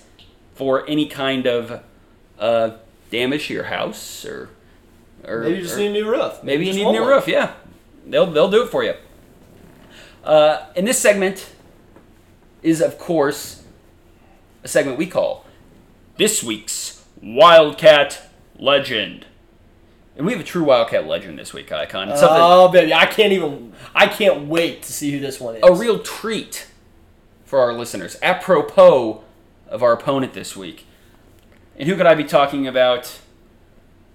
for any kind of uh, damage to your house or. Or Maybe you just or- need a new roof. Maybe you need a new one. roof, yeah. They'll, they'll do it for you. Uh, in this segment is, of course, a segment we call This Week's Wildcat Legend. And we have a true Wildcat legend this week, Icon. It's Oh, baby, I can't even. I can't wait to see who this one is. a real treat for our listeners, apropos of our opponent this week. And who could I be talking about?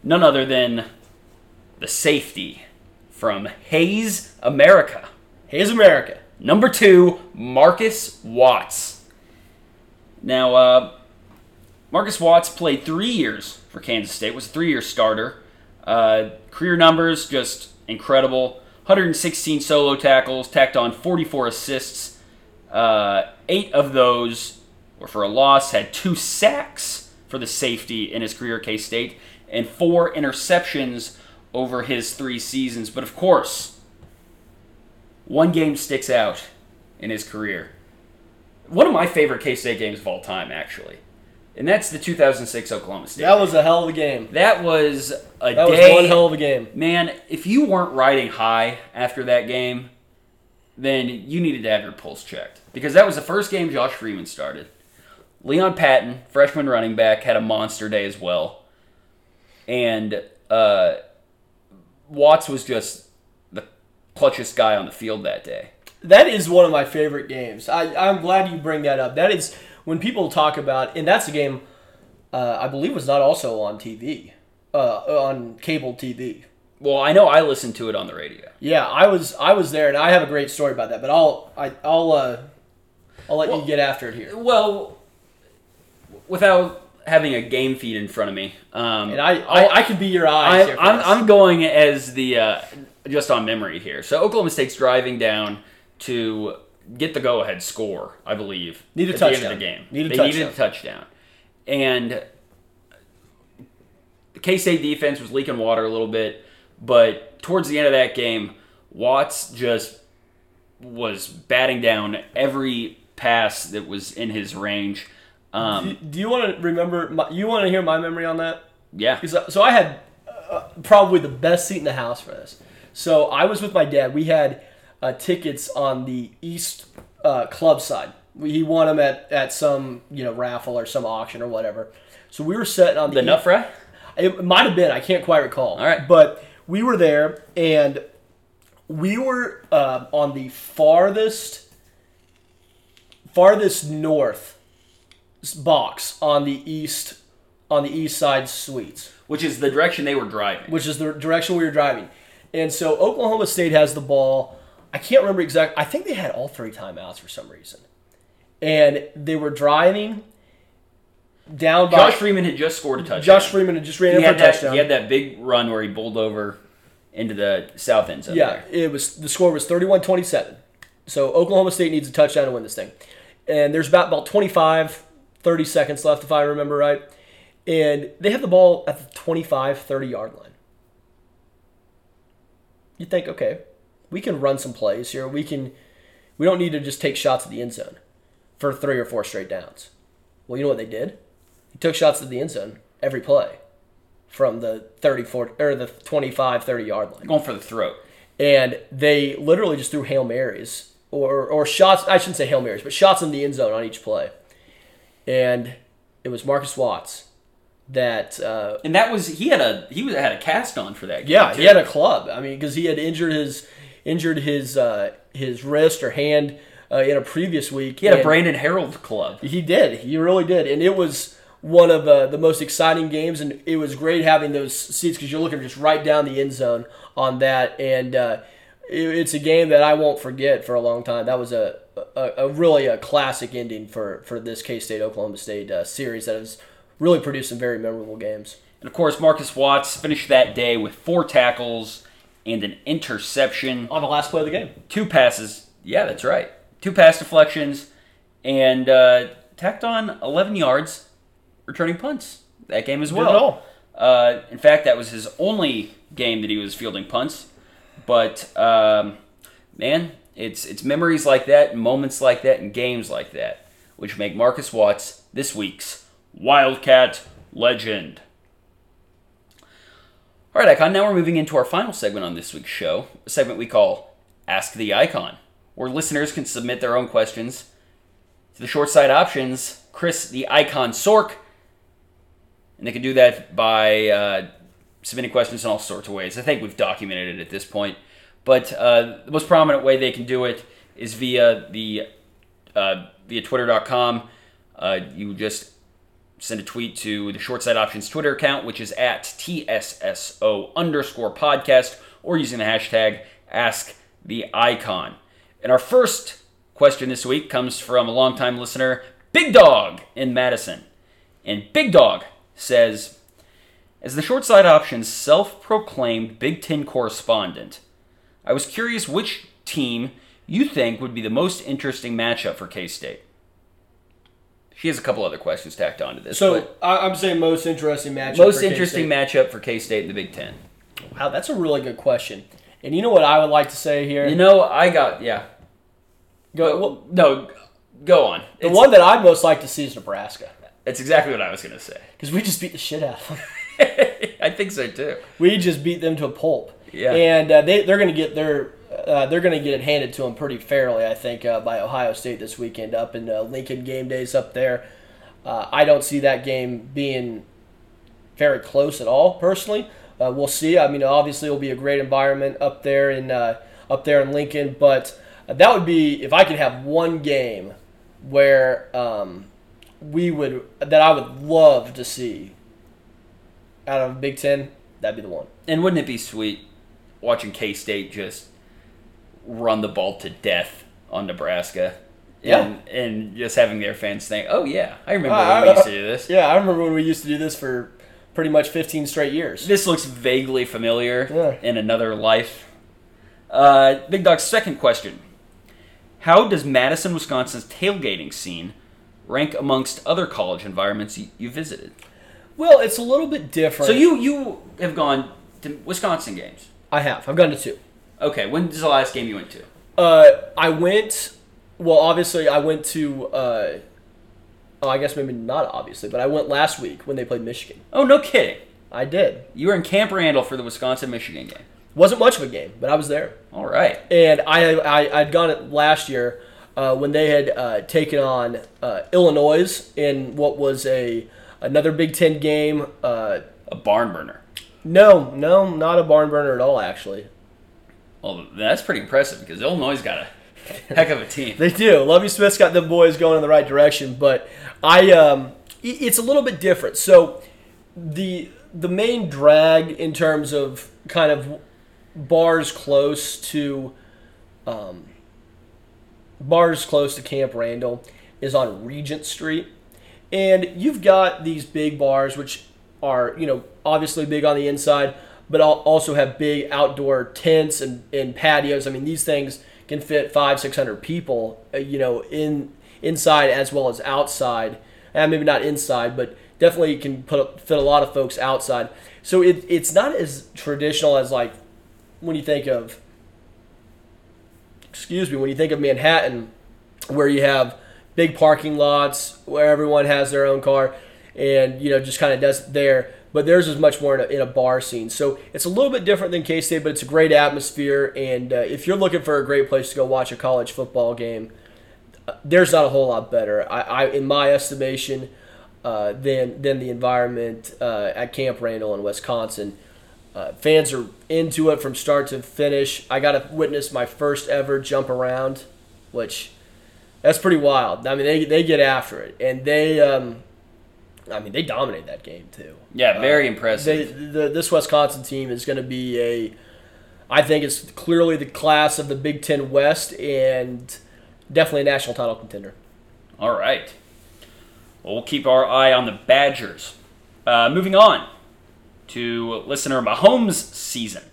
None other than the safety from Hays, America. Here's America. Number two, Marcus Watts. Now, uh, Marcus Watts played three years for Kansas State, was a three year starter. Uh, career numbers just incredible 116 solo tackles, tacked on 44 assists. Uh, eight of those were for a loss, had two sacks for the safety in his career at K State, and four interceptions over his three seasons. But of course, one game sticks out in his career. One of my favorite K State games of all time, actually. And that's the 2006 Oklahoma State. That was a hell of a game. That was a That was one hell of a game. Man, if you weren't riding high after that game, then you needed to have your pulse checked. Because that was the first game Josh Freeman started. Leon Patton, freshman running back, had a monster day as well. And uh, Watts was just the clutchest guy on the field that day. That is one of my favorite games. I, I'm glad you bring that up. That is when people talk about, and that's a game uh, I believe was not also on TV, uh, on cable TV. Well, I know I listened to it on the radio. Yeah, I was I was there, and I have a great story about that. But I'll I, I'll uh, I'll let Well- you get after it here. Well, without having a game feed in front of me, um, And I I, I could be your eyes. I'm, here I'm. I'm going as the uh, just on memory here. So Oklahoma State's driving down to get the go-ahead score, I believe. Need a at the end touchdown. of the game. Need a they needed a touchdown, and the K State defense was leaking water a little bit, but towards the end of that game, Watts just was batting down every pass that was in his range. Um, do, do you want to remember? My, you want to hear my memory on that? yeah. uh, So I had uh, probably the best seat in the house for this. So I was with my dad. We had uh, tickets on the east uh, club side. We, he won them at, at some you know raffle or some auction or whatever. So we were sitting on the, The nut fry? It might have been. I can't quite recall. All right. but we were there and we were uh, on the farthest farthest north box on the east on the east side suites Which is the direction they were driving. which is the direction we were driving. And so Oklahoma State has the ball. I can't remember exact. I think they had all three timeouts for some reason, and they were driving down by Josh Freeman had just scored a touchdown. Josh Freeman had just ran he in for a that, touchdown. he had that big run where he bowled over into the south end zone. Yeah, there. it was the score was 31-27. So Oklahoma State needs a touchdown to win this thing. And there's about about 25 30 seconds left if I remember right. And they have the ball at the 25 30 yard line. You think, okay, we can run some plays here. We can we don't need to just take shots at the end zone for three or four straight downs. Well, you know what they did? They took shots at the end zone every play from the 34 or the 25 30 yard line Going for the throat. and they literally just threw hail marys or or shots. I shouldn't say hail marys, but shots in the end zone on each play. And it was Marcus Watts that. Uh, And that was he had a he was had a cast on for that game. yeah, too. he had a club. I mean, because he had injured his injured his uh, his wrist or hand uh, in a previous week. he had a Brandon Harold club. He did. He really did, and it was one of uh, the most exciting games, and it was great having those seats because you're looking just right down the end zone on that, and uh, it, it's a game that I won't forget for a long time. That was a, a, a really a classic ending for for this K State Oklahoma State uh, series that has really produced some very memorable games. And of course, Marcus Watts finished that day with four tackles and an interception, On the last play of the game, two passes. Yeah, that's right. Two pass deflections, and uh, tacked on 11 yards, returning punts that game as well. all. Uh, in fact, that was his only game that he was fielding punts. But um, man, it's it's memories like that, moments like that, and games like that, which make Marcus Watts this week's Wildcat legend. All right, Icon. Now we're moving into our final segment on this week's show, a segment we call "Ask the Icon," where listeners can submit their own questions to the short side options. Chris, the Icon Sork, and they can do that by uh, submitting questions in all sorts of ways. I think we've documented it at this point. But uh, the most prominent way they can do it is via the uh, via twitter.com. Uh, you just send a tweet to the Short Side Options Twitter account, which is at TSSO underscore podcast, or using the hashtag Ask the Icon. And our first question this week comes from a longtime listener, Big Dog in Madison. And Big Dog says, as the short side options self proclaimed Big Ten correspondent, I was curious which team you think would be the most interesting matchup for K State. She has a couple other questions tacked onto this. So I, I'm saying most interesting matchup. most interesting matchup for K State in the Big Ten. Wow, that's a really good question. And you know what I would like to say here? You know, I got yeah. Go, well, No, go on. the It's, one that I'd most like to see is Nebraska it's exactly what I was gonna say. because we just beat the shit out of them. I think so too. we just beat them to a pulp. Yeah. And uh, they they're going to get their uh, they're going to get it handed to them pretty fairly, I think, uh, by Ohio State this weekend up in uh, Lincoln game days up there. Uh, I don't see that game being very close at all, personally. Uh, we'll see. I mean, obviously, it'll be a great environment up there in uh, up there in Lincoln, but that would be if I could have one game where um, we would that I would love to see out of Big Ten. That'd be the one. And wouldn't it be sweet watching K State just run the ball to death on Nebraska? Yeah. And, and just having their fans think, oh, yeah, I remember Uh, when we used to do this. Yeah, I remember when we used to do this for pretty much 15 straight years. This looks vaguely familiar Yeah. in another life. Uh, Big Dog's second question How does Madison, Wisconsin's tailgating scene rank amongst other college environments you, you visited? Well, it's a little bit different. So you, you have gone to Wisconsin games. I have. I've gone to two. Okay, when's the last game you went to? Uh, I went. Well, obviously, I went to uh, Oh, I guess maybe not obviously, but I went last week when they played Michigan. Oh, no kidding. I did. You were in Camp Randall for the Wisconsin Michigan game. Wasn't much of a game, but I was there. All right. And I, I I'd gone it last year uh, when they had uh, taken on uh, Illinois in what was a another Big Ten game. Uh, A barn burner. No, no, not a barn burner at all. Actually, Well, that's pretty impressive because Illinois got a heck of a team. They do. Lovie Smith's got the boys going in the right direction, but I um, it's a little bit different. So the the main drag in terms of kind of bars close to um, bars close to Camp Randall is on Regent Street, and you've got these big bars which are you know obviously big on the inside, but also have big outdoor tents and, and patios. I mean these things can fit five six hundred people uh, you know in inside as well as outside. And maybe not inside, but definitely can put fit a lot of folks outside. So it, it's not as traditional as like when you think of excuse me when you think of Manhattan, where you have big parking lots where everyone has their own car, and you know just kind of does there. But theirs is much more in a, in a bar scene, so it's a little bit different than K State, but it's a great atmosphere. And uh, if you're looking for a great place to go watch a college football game, uh, there's not a whole lot better, I, I in my estimation, uh, than than the environment uh, at Camp Randall in Wisconsin. Uh, fans are into it from start to finish. I got to witness my first ever jump around, which that's pretty wild. I mean, they, they get after it, and they, um, I mean, they dominate that game too. Yeah, very They, impressive. the, this Wisconsin team is going to be a, I think it's clearly the class of the Big Ten West, and definitely a national title contender. All right. Well, we'll keep our eye on the Badgers. Uh, moving on to listener Mahomes' season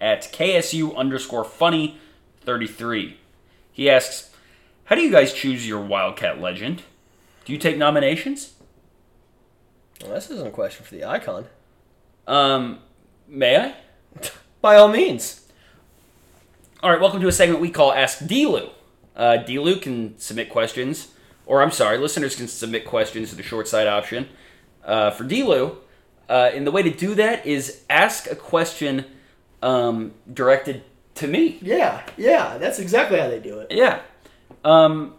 at KSU underscore funny 33. He asks, How do you guys choose your Wildcat legend? Do you take nominations? Well, this isn't a question for the icon. Um, may I? By all means. All right, welcome to a segment we call Ask DLew. Uh, DLew can submit questions, or I'm sorry, listeners can submit questions to the short side option. Uh, for DLew, uh, and the way to do that is ask a question um, directed to me. Yeah, yeah, that's exactly how they do it. Yeah. Um,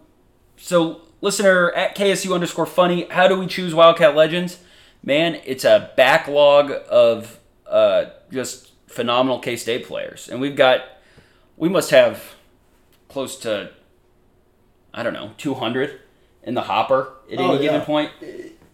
so, listener at KSU underscore funny, how do we choose Wildcat Legends? Man, it's a backlog of uh, just phenomenal K State players. And we've got, we must have close to, I don't know, 200 in the hopper at Oh, any given point.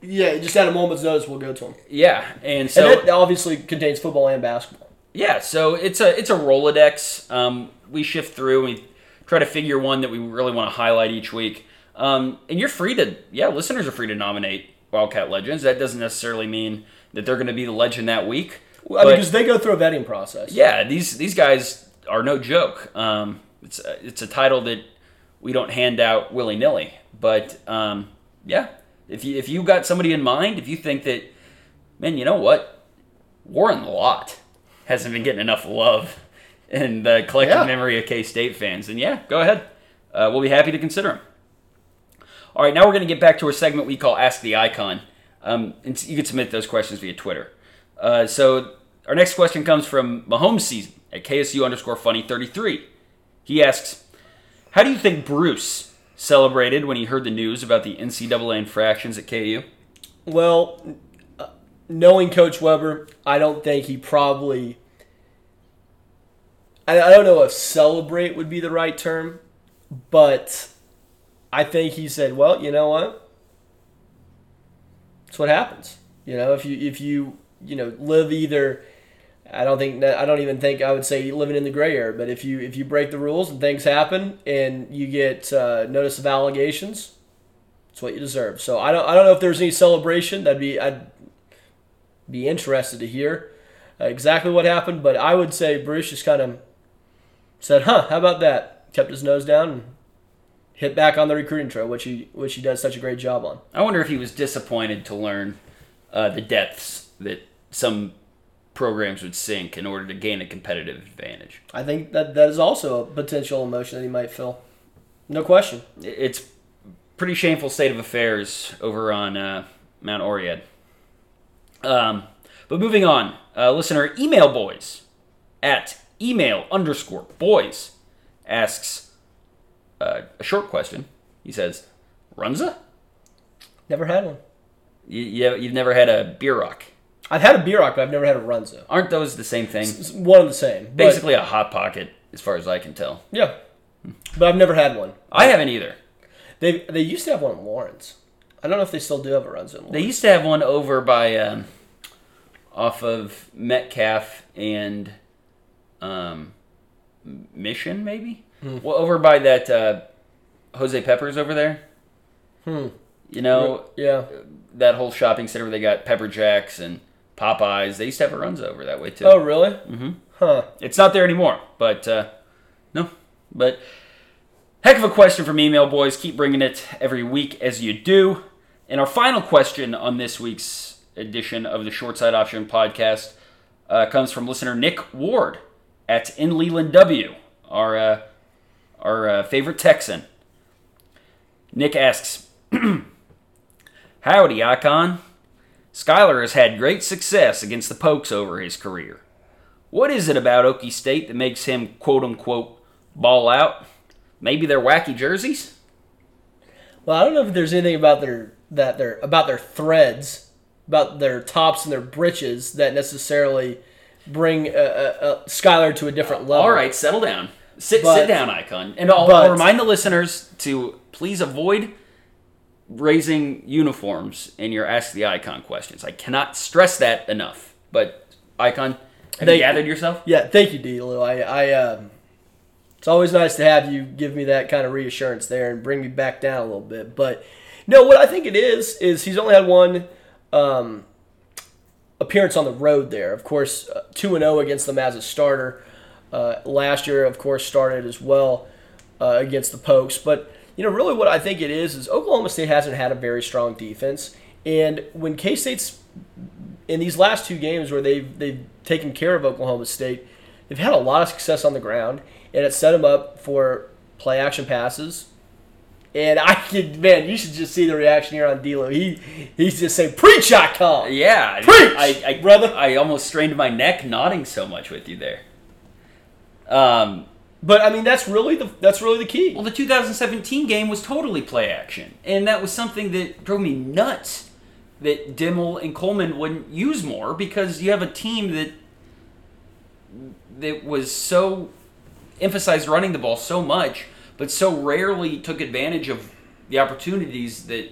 Yeah, just at a moment's notice, we'll go to them. Yeah. And so. and that obviously contains football and basketball. Yeah, so it's a it's a Rolodex. Um, we shift through and we try to figure one that we really want to highlight each week. Um, and you're free to yeah, listeners are free to nominate Wildcat Legends. That doesn't necessarily mean that they're going to be the legend that week. I mean, because they go through a vetting process. yeah, these these guys are no joke. Um, it's a, it's a title that we don't hand out willy nilly. But um, yeah, if you if you got somebody in mind, if you think that, man, you know what, Warren Lott hasn't been getting enough love in the collective Yeah. memory of K State fans, then yeah, go ahead. Uh, we'll be happy to consider him. All right, now we're going to get back to a segment we call Ask the Icon. Um, and you can submit those questions via Twitter. Uh, so our next question comes from Mahomes season at KSU underscore funny 33. He asks, How do you think Bruce celebrated when he heard the news about the NCAA infractions at KU? Well, uh, knowing Coach Weber, I don't think he probably. I don't know if celebrate would be the right term, but I think he said, "Well, you know what? That's what happens. You know, if you if you you know live either." I don't think I don't even think I would say living in the gray area. But if you if you break the rules and things happen and you get uh, notice of allegations, it's what you deserve. So I don't I don't know if there's any celebration. That'd be I'd be interested to hear uh, exactly what happened. But I would say Bruce just kind of said, "Huh, how about that?" Kept his nose down hit back on the recruiting trail, which he which he does such a great job on. I wonder if he was disappointed to learn uh, the depths that some programs would sink in order to gain a competitive advantage. I think that that is also a potential emotion that he might feel. No question. It's pretty shameful state of affairs over on uh, Mount Oread. Um, but moving on, uh, listener email boys at email underscore boys asks uh, a short question. He says, "Runza, Never had one. you, you you've never had a bierock? I've had a bierock, but I've never had a runza. Aren't those the same thing? It's one and the same. but- Basically, a hot pocket, as far as I can tell. yeah. But I've never had one. I haven't either. They they used to have one in Lawrence. I don't know if they still do have a runza in Lawrence. They used to have one over by um, off of Metcalf and um, Mission, maybe. Well, over by that uh, Jose Peppers over there. Hmm. You know yeah. that whole shopping center where they got Pepper Jacks and Popeyes. They used to have a runs over that way too. Oh, really? hmm Huh. It's not there anymore, but uh, no. But heck of a question from email boys. Keep bringing it every week as you do. And our final question on this week's edition of the Short Side Option podcast uh, comes from listener Nick Ward at In Leland W, our uh, our uh, favorite Texan. Nick asks, "Howdy, Icon. Skylar has had great success against the Pokes over his career. What is it about Okie State that makes him quote unquote ball out? Maybe their wacky jerseys? Well, I don't know if there's anything about their that their about their threads, about their tops and their breeches that necessarily bring uh, uh, uh, Skylar to a different level. All right, settle down. Sit But- sit down, Icon. And I'll, but- I'll remind the listeners to please avoid raising uniforms in your Ask the Icon questions. I cannot stress that enough. But Icon, have They- you gathered yourself? Yeah, thank you, DLew. I, I um, it's always nice to have you give me that kind of reassurance there and bring me back down a little bit. But no, what I think it is is he's only had one um, appearance on the road there. Of course, uh, two and zero against them as a starter. Uh, last year, of course, started as well uh, against the Pokes. But you know, really, what I think it is is Oklahoma State hasn't had a very strong defense, and when K State's in these last two games where they've they've taken care of Oklahoma State, they've had a lot of success on the ground, and it set them up for play action passes. And I could, man, you should just see the reaction here on DLew. He he's just saying, "Preach, Icon." Yeah, Preach, I, I, brother. I almost strained my neck nodding so much with you there. Um, But I mean, that's really the that's really the key. Well, the 2017 game was totally play action, and that was something that drove me nuts. That Dimel and Coleman wouldn't use more because you have a team that that was so emphasized running the ball so much, but so rarely took advantage of the opportunities that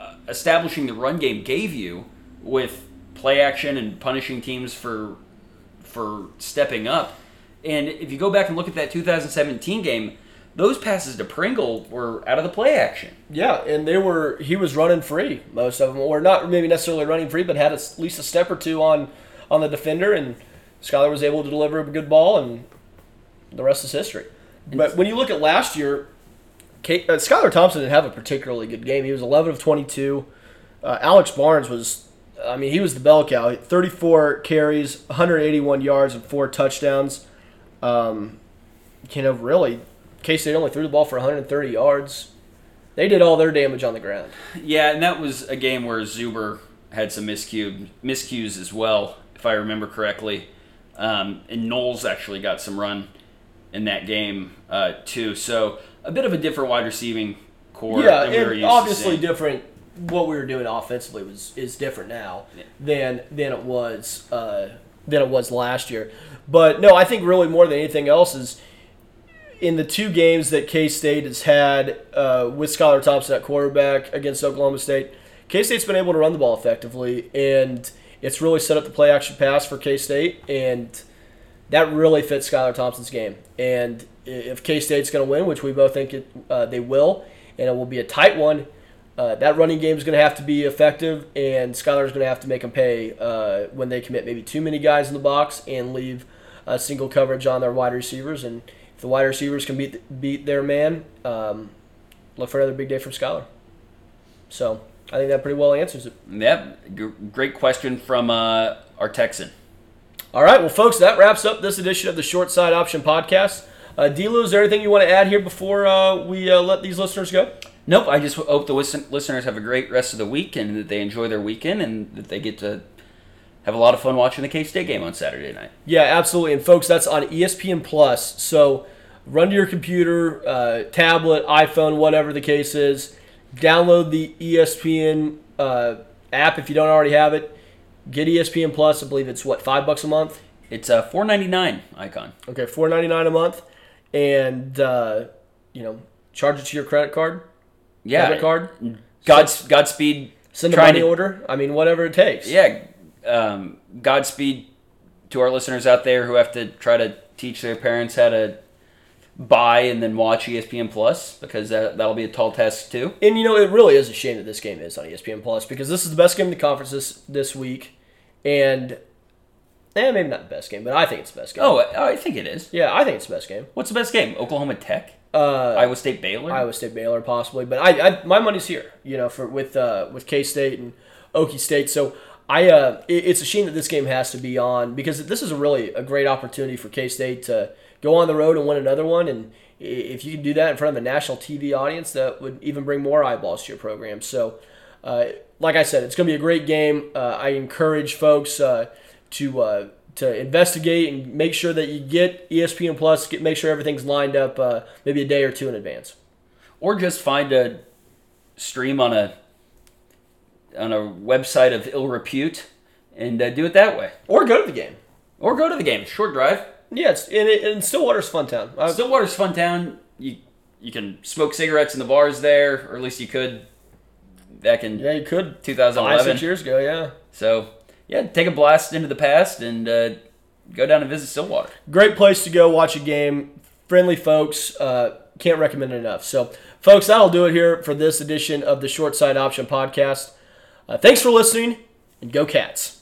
uh, establishing the run game gave you with play action and punishing teams for for stepping up. And if you go back and look at that 2017 game, those passes to Pringle were out of the play action. Yeah, and they were he was running free most of them, or not maybe necessarily running free, but had at least a step or two on on the defender, and Skylar was able to deliver a good ball, and the rest is history. But when you look at last year, Kate, uh, Skylar Thompson didn't have a particularly good game. He was 11 of 22. Uh, Alex Barnes was, I mean, he was the bell cow. 34 carries, 181 yards, and four touchdowns. Um, you know, really, K State only threw the ball for 130 yards. They did all their damage on the ground. Yeah, and that was a game where Zuber had some miscue, miscues as well, if I remember correctly. Um, and Knowles actually got some run in that game uh, too. So a bit of a different wide receiving core. yeah, than we were and obviously different. What we were doing offensively was is different now Yeah. than than it was uh, than it was last year. But no, I think really more than anything else is in the two games that K State has had uh, with Skylar Thompson at quarterback against Oklahoma State. K State's been able to run the ball effectively, and it's really set up the play action pass for K State, and that really fits Skylar Thompson's game. And if K State's going to win, which we both think it, uh, they will, and it will be a tight one, uh, that running game is going to have to be effective, and Skylar's going to have to make them pay uh, when they commit maybe too many guys in the box and leave uh, single coverage on their wide receivers. And if the wide receivers can beat beat their man, um, look for another big day from Skylar. So I think that pretty well answers it. Yep, g- great question from uh, our Texan. All right, well, folks, that wraps up this edition of the Short Side Option Podcast. Uh, DLew, is there anything you want to add here before uh, we uh, let these listeners go? Nope. I just hope the listen- listeners have a great rest of the week and that they enjoy their weekend and that they get to have a lot of fun watching the K State game on Saturday night. Yeah, absolutely. And folks, that's on ESPN Plus. So run to your computer, uh, tablet, iPhone, whatever the case is. Download the ESPN uh, app if you don't already have it. Get ESPN Plus. I believe it's what five bucks a month. It's a four ninety nine icon. Okay, four ninety nine a month, and uh, you know charge it to your credit card, Yeah. debit card, God's Godspeed. send a money to- order. I mean, whatever it takes. Yeah. Um, Godspeed to our listeners out there who have to try to teach their parents how to buy and then watch ESPN Plus because that, that'll be a tall task too. And you know, it really is a shame that this game is on ESPN Plus because this is the best game in the conference this this week, and eh, maybe not the best game, but I think it's the best game. Oh, I I think it is. yeah, I think it's the best game. What's the best game? Oklahoma Tech, Uh, Iowa State, Baylor. Iowa State Baylor possibly, but I, I my money's here. You know, for with uh, with K State and Okie State. So I uh, it, it's a shame that this game has to be on because this is a really a great opportunity for K State to go on the road and win another one. And if you can do that in front of a national TV audience, that would even bring more eyeballs to your program. So. Uh, like I said, it's going to be a great game. Uh, I encourage folks uh, to uh, to investigate and make sure that you get ESPN Plus. Get, make sure everything's lined up, uh, maybe a day or two in advance. or just find a stream on a on a website of ill repute and uh, do it that way. Or go to the game. Or go to the game. Short drive. Yeah, it's, and, it, and Stillwater's fun town. Uh, Stillwater's fun town. You you can smoke cigarettes in the bars there, or at least you could back in yeah, you could five, 2011. six years ago. Yeah, So yeah, take a blast into the past and uh, go down and visit Stillwater. great place to go watch a game. Friendly folks. Uh, can't recommend it enough. So, folks, that'll do it here for this edition of the Short Side Option Podcast. Uh, thanks for listening, and go Cats.